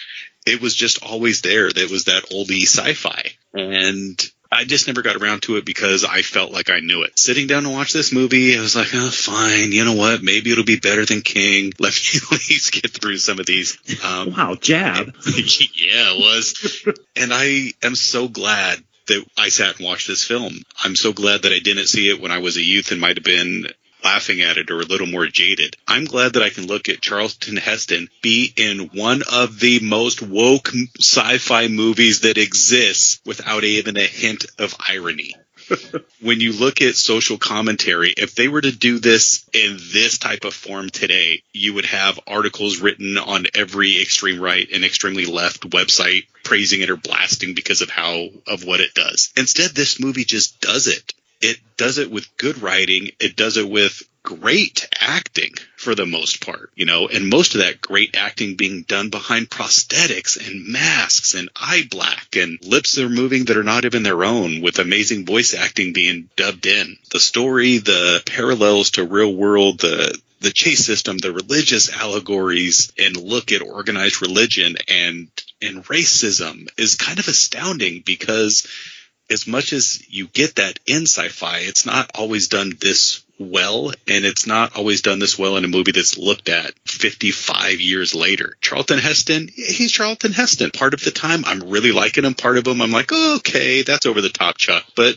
it was just always there. That was that oldie sci-fi, and I just never got around to it because I felt like I knew it. Sitting down to watch this movie, I was like, oh, fine. You know what? Maybe it'll be better than King. Let me at least get through some of these. Um, Wow, jab. yeah, it was. And I am so glad that I sat and watched this film. I'm so glad that I didn't see it when I was a youth and might have been laughing at it or a little more jaded. I'm glad that I can look at Charlton Heston be in one of the most woke sci-fi movies that exists without even a hint of irony. when you look at social commentary, if they were to do this in this type of form today, you would have articles written on every extreme right and extremely left website praising it or blasting because of how of what it does. Instead, this movie just does it. It does it with good writing. It does it with great acting for the most part, you know, and most of that great acting being done behind prosthetics and masks and eye black and lips that are moving that are not even their own with amazing voice acting being dubbed in. The story, the parallels to real world, the the chase system, the religious allegories and look at organized religion and and racism is kind of astounding because as much as you get that in sci-fi, it's not always done this well, and it's not always done this well in a movie that's looked at 55 years later. Charlton Heston, he's Charlton Heston. Part of the time, I'm really liking him. Part of him, I'm like, okay, that's over the top, Chuck. But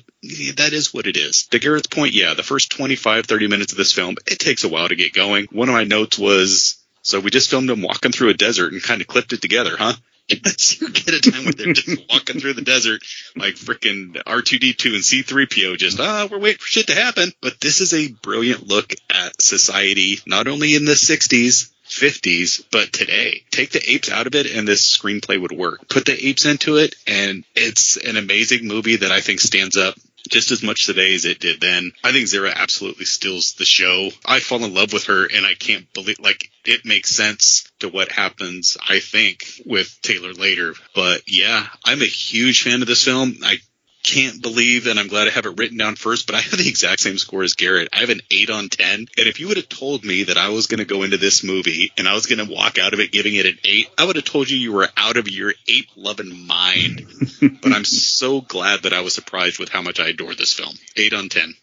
that is what it is. To Garrett's point, yeah, the first 25, 30 minutes of this film, it takes a while to get going. One of my notes was, so we just filmed him walking through a desert and kind of clipped it together, huh? Yes, you get a time when they're just walking through the desert like freaking R2D2 and C3PO, just, ah, we're waiting for shit to happen. But this is a brilliant look at society, not only in the 60s, 50s, but today. Take the apes out of it and this screenplay would work. Put the apes into it and it's an amazing movie that I think stands up just as much today as it did then. I think Zira absolutely steals the show. I fall in love with her and I can't believe like it makes sense to what happens, I think, with Taylor later. But yeah, I'm a huge fan of this film. I can't believe, and I'm glad I have it written down first, but I have the exact same score as Garrett. I have an 8 on 10. And if you would have told me that I was going to go into this movie and I was going to walk out of it giving it an 8, I would have told you you were out of your ape loving mind. but I'm so glad that I was surprised with how much I adore this film. 8 on 10.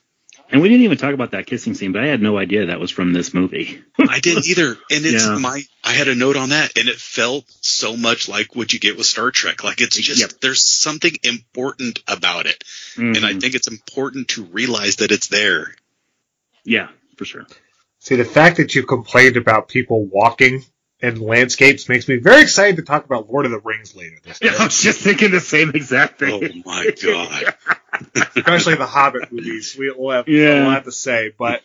And we didn't even talk about that kissing scene, but I had no idea that was from this movie. I didn't either. And it's Yeah. my I had a note on that and it felt so much like what you get with Star Trek. Like it's just Yep. there's something important about it. And I Mhm. think it's important to realize that it's there. yeah, for sure. See, the fact that you complained about people walking and landscapes makes me very excited to talk about Lord of the Rings later. This Yeah, I was just thinking the same exact thing. Oh my god. especially the Hobbit movies. We will have Yeah. a lot to say, but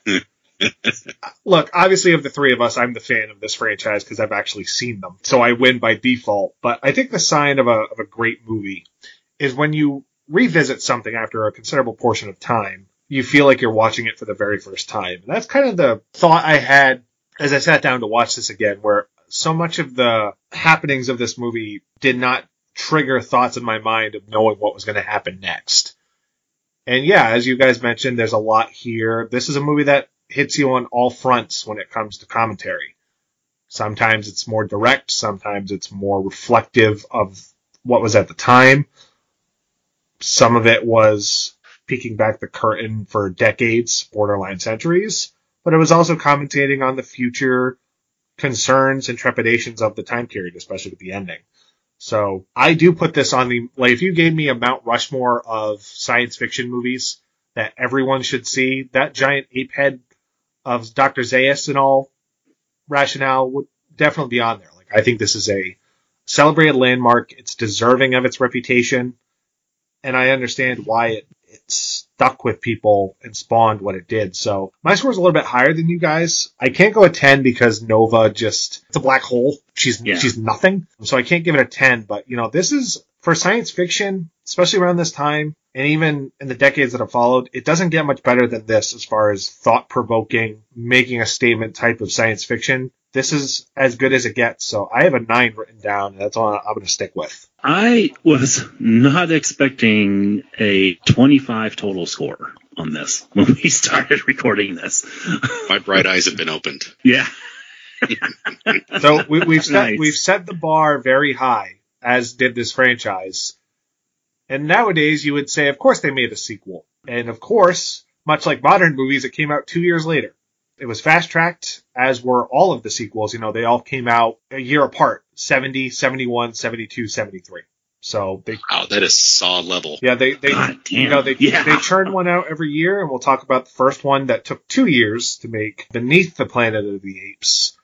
look, obviously, of the three of us, I'm the fan of this franchise because I've actually seen them, so I win by default. But I think the sign of a of a great movie is when you revisit something after a considerable portion of time, you feel like you're watching it for the very first time. And that's kind of the thought I had as I sat down to watch this again, where so much of the happenings of this movie did not trigger thoughts in my mind of knowing what was going to happen next. And yeah, as you guys mentioned, there's a lot here. This is a movie that hits you on all fronts when it comes to commentary. Sometimes it's more direct, sometimes it's more reflective of what was at the time. Some of it was peeking back the curtain for decades, borderline centuries, but it was also commentating on the future concerns and trepidations of the time period, especially with the ending. So I do put this on the like if you gave me a Mount Rushmore of science fiction movies that everyone should see, that giant ape head of Dr. Zaius and all rationale would definitely be on there. Like I think this is a celebrated landmark. It's deserving of its reputation. And I understand why it, it stuck with people and spawned what it did. So my score is a little bit higher than you guys. I can't go a 10 because Nova just, it's a black hole. She's, Yeah. she's nothing. So I can't give it a 10, but you know, this is for science fiction, especially around this time and even in the decades that have followed, it doesn't get much better than this as far as thought provoking, making a statement type of science fiction. This is as good as it gets. So I have a nine written down and that's all I'm going to stick with. I was not expecting a 25 total score on this when we started recording this. My bright eyes have been opened. yeah. So we, we've set Nice. we've set the bar very high, as did this franchise. And nowadays, you would say, of course, they made a sequel, and of course, much like modern movies, it came out two years later. It was fast tracked, as were all of the sequels. You know, they all came out a year apart 70, 71, 72, 73. So they, Wow, that is saw level. yeah, they, they, God you know, they, yeah. they churn one out every year, and we'll talk about the first one that took two years to make Beneath the Planet of the Apes.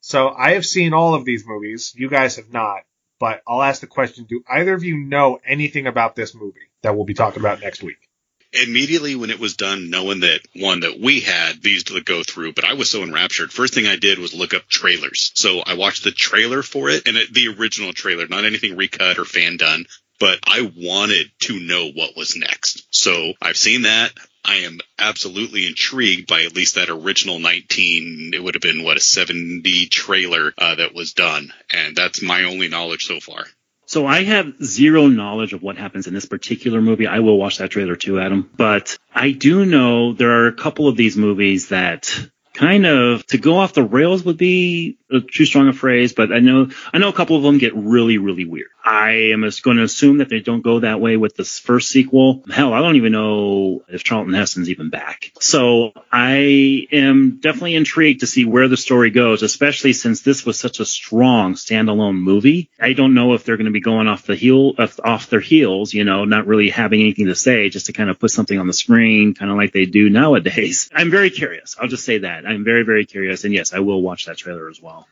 So I have seen all of these movies. You guys have not, but I'll ask the question: Do either of you know anything about this movie that we'll be talking about next week? Immediately when it was done, knowing that one that we had these to go through, but I was so enraptured. First thing I did was look up trailers. So I watched the trailer for it and it, the original trailer, not anything recut or fan done, but I wanted to know what was next. So I've seen that. I am absolutely intrigued by at least that original 19. It would have been what a 70 trailer uh, that was done, and that's my only knowledge so far. So I have zero knowledge of what happens in this particular movie. I will watch that trailer too, Adam. But I do know there are a couple of these movies that kind of to go off the rails would be a too strong a phrase, but I know I know a couple of them get really really weird. I am going to assume that they don't go that way with this first sequel. Hell, I don't even know if Charlton Heston's even back. So I am definitely intrigued to see where the story goes, especially since this was such a strong standalone movie. I don't know if they're going to be going off the heel off off their heels, you know, not really having anything to say, just to kind of put something on the screen, kind of like they do nowadays. I'm very curious. I'll just say that. I'm very very curious, and yes, I will watch that trailer as well.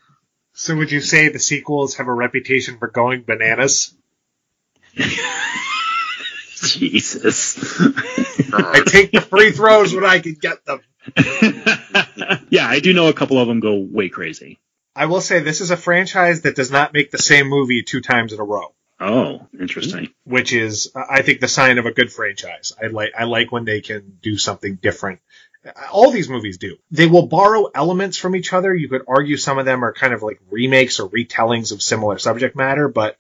So would you say the sequels have a reputation for going bananas? Jesus. I take the free throws when I can get them. yeah, I do know a couple of them go way crazy. I will say this is a franchise that does not make the same movie two times in a row. Oh, interesting. which is I think the sign of a good franchise. I like I like when they can do something different. All these movies do. They will borrow elements from each other. You could argue some of them are kind of like remakes or retellings of similar subject matter, but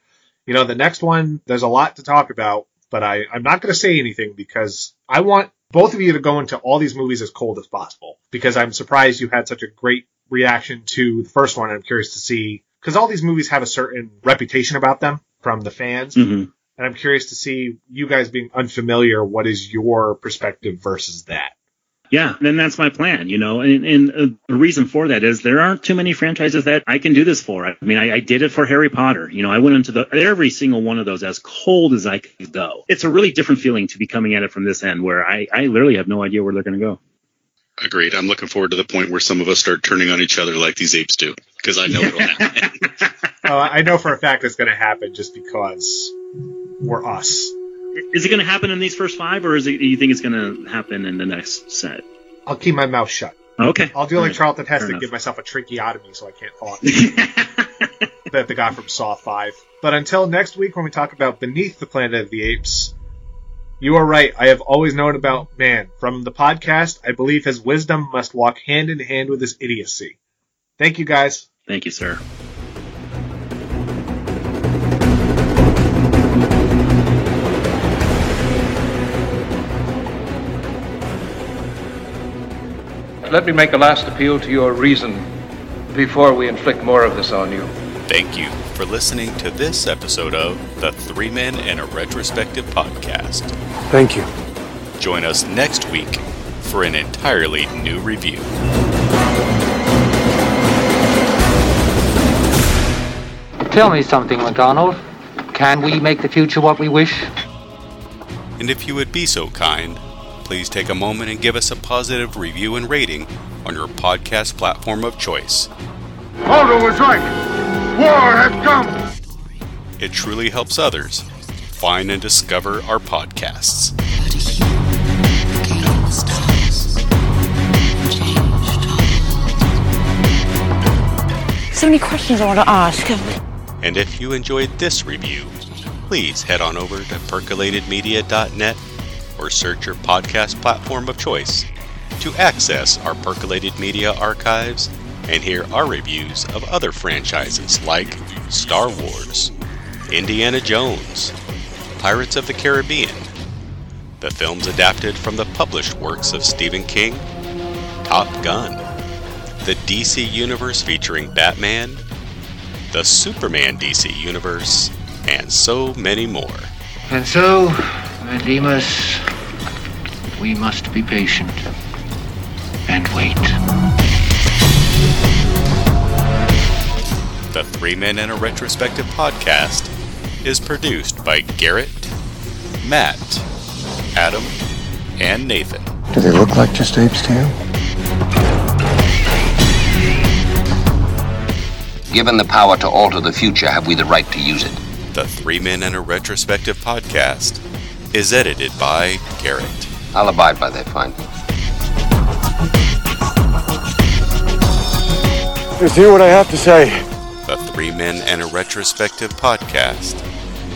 you know, the next one there's a lot to talk about, but I, I'm not going to say anything because I want both of you to go into all these movies as cold as possible because I'm surprised you had such a great reaction to the first one. I'm curious to see because all these movies have a certain reputation about them from the fans. Mm-hmm. And I'm curious to see you guys being unfamiliar. What is your perspective versus that? Yeah, then that's my plan, you know. And, and uh, the reason for that is there aren't too many franchises that I can do this for. I mean, I, I did it for Harry Potter. You know, I went into the every single one of those as cold as I could go. It's a really different feeling to be coming at it from this end, where I, I literally have no idea where they're going to go. Agreed. I'm looking forward to the point where some of us start turning on each other like these apes do, because I know it'll happen. Oh, I know for a fact it's going to happen just because we're us. Is it going to happen in these first five, or is it? Do you think it's going to happen in the next set? I'll keep my mouth shut. Okay. I'll do like right. Charlton Fair Heston, enough. give myself a tracheotomy so I can't talk. that the guy from Saw 5. But until next week when we talk about Beneath the Planet of the Apes, you are right. I have always known about man. From the podcast, I believe his wisdom must walk hand in hand with his idiocy. Thank you guys. Thank you, sir. Let me make a last appeal to your reason before we inflict more of this on you. Thank you for listening to this episode of the Three Men and a Retrospective podcast. Thank you. Join us next week for an entirely new review. Tell me something, MacDonald. Can we make the future what we wish? And if you would be so kind, please take a moment and give us a positive review and rating on your podcast platform of choice. Aldo was right. War has come. It truly helps others find and discover our podcasts. So many questions I want to ask. And if you enjoyed this review, please head on over to percolatedmedia.net or search your podcast platform of choice to access our Percolated Media archives and hear our reviews of other franchises like Star Wars, Indiana Jones, Pirates of the Caribbean, the films adapted from the published works of Stephen King, Top Gun, the DC Universe featuring Batman, the Superman DC Universe, and so many more. And so, Demas, we must be patient and wait. The Three Men and a Retrospective podcast is produced by Garrett, Matt, Adam, and Nathan. Do they look like just apes to you? Given the power to alter the future, have we the right to use it? The Three Men and a Retrospective podcast is edited by Garrett. I'll abide by that findings. Just hear what I have to say. The Three Men and a Retrospective podcast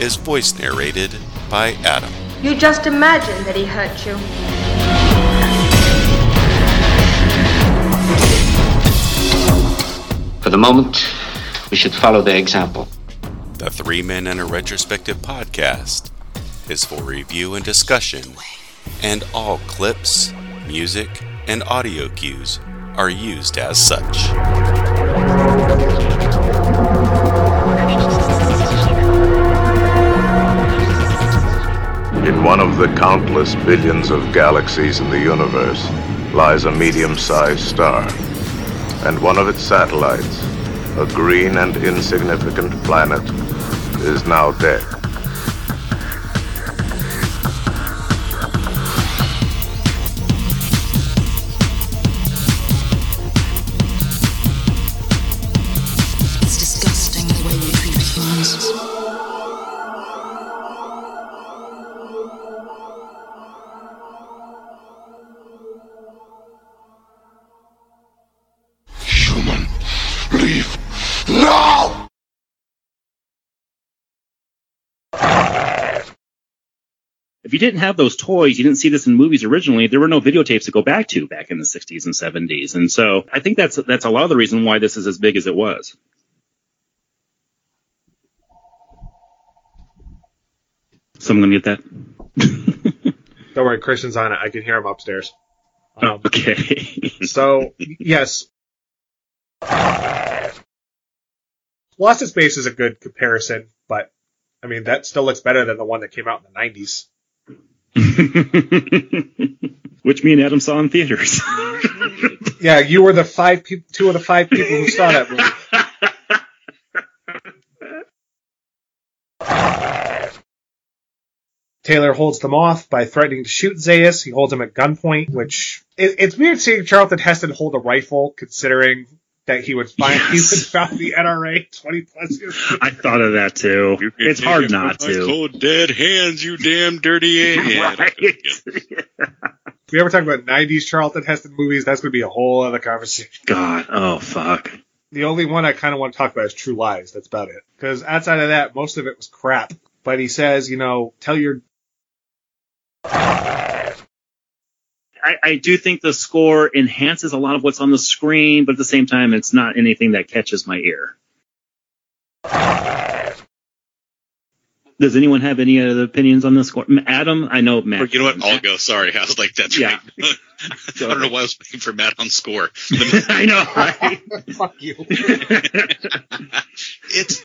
is voice narrated by Adam. You just imagine that he hurt you. For the moment, we should follow their example. The Three Men and a Retrospective podcast is for review and discussion, and all clips, music, and audio cues are used as such. In one of the countless billions of galaxies in the universe lies a medium-sized star, and one of its satellites, a green and insignificant planet, is now dead. If you didn't have those toys, you didn't see this in movies originally. There were no videotapes to go back to back in the 60s and 70s, and so I think that's that's a lot of the reason why this is as big as it was. Someone gonna get that? Don't worry, Christian's on it. I can hear him upstairs. Um, okay. so yes, Lost in Space is a good comparison, but I mean that still looks better than the one that came out in the '90s. Which me and Adam saw in theaters. yeah, you were the five people, two of the five people who saw that movie. Taylor holds them off by threatening to shoot Zaius. He holds him at gunpoint, which it, it's weird seeing Charlton Heston hold a rifle, considering that he would find yes. he would found the NRA twenty plus years. I thought of that too. It's hard it not to. Cold dead hands, you damn dirty ass. right. if we ever talk about '90s Charlton Heston movies, that's going to be a whole other conversation. God, oh fuck. The only one I kind of want to talk about is True Lies. That's about it. Because outside of that, most of it was crap. But he says, you know, tell your I, I, do think the score enhances a lot of what's on the screen, but at the same time, it's not anything that catches my ear. Does anyone have any other opinions on the score? Adam, I know Matt. You know what? I'll go. Sorry, I was like, that's yeah. right. I don't know why I was waiting for Matt on score. I know, right? Fuck you. it's.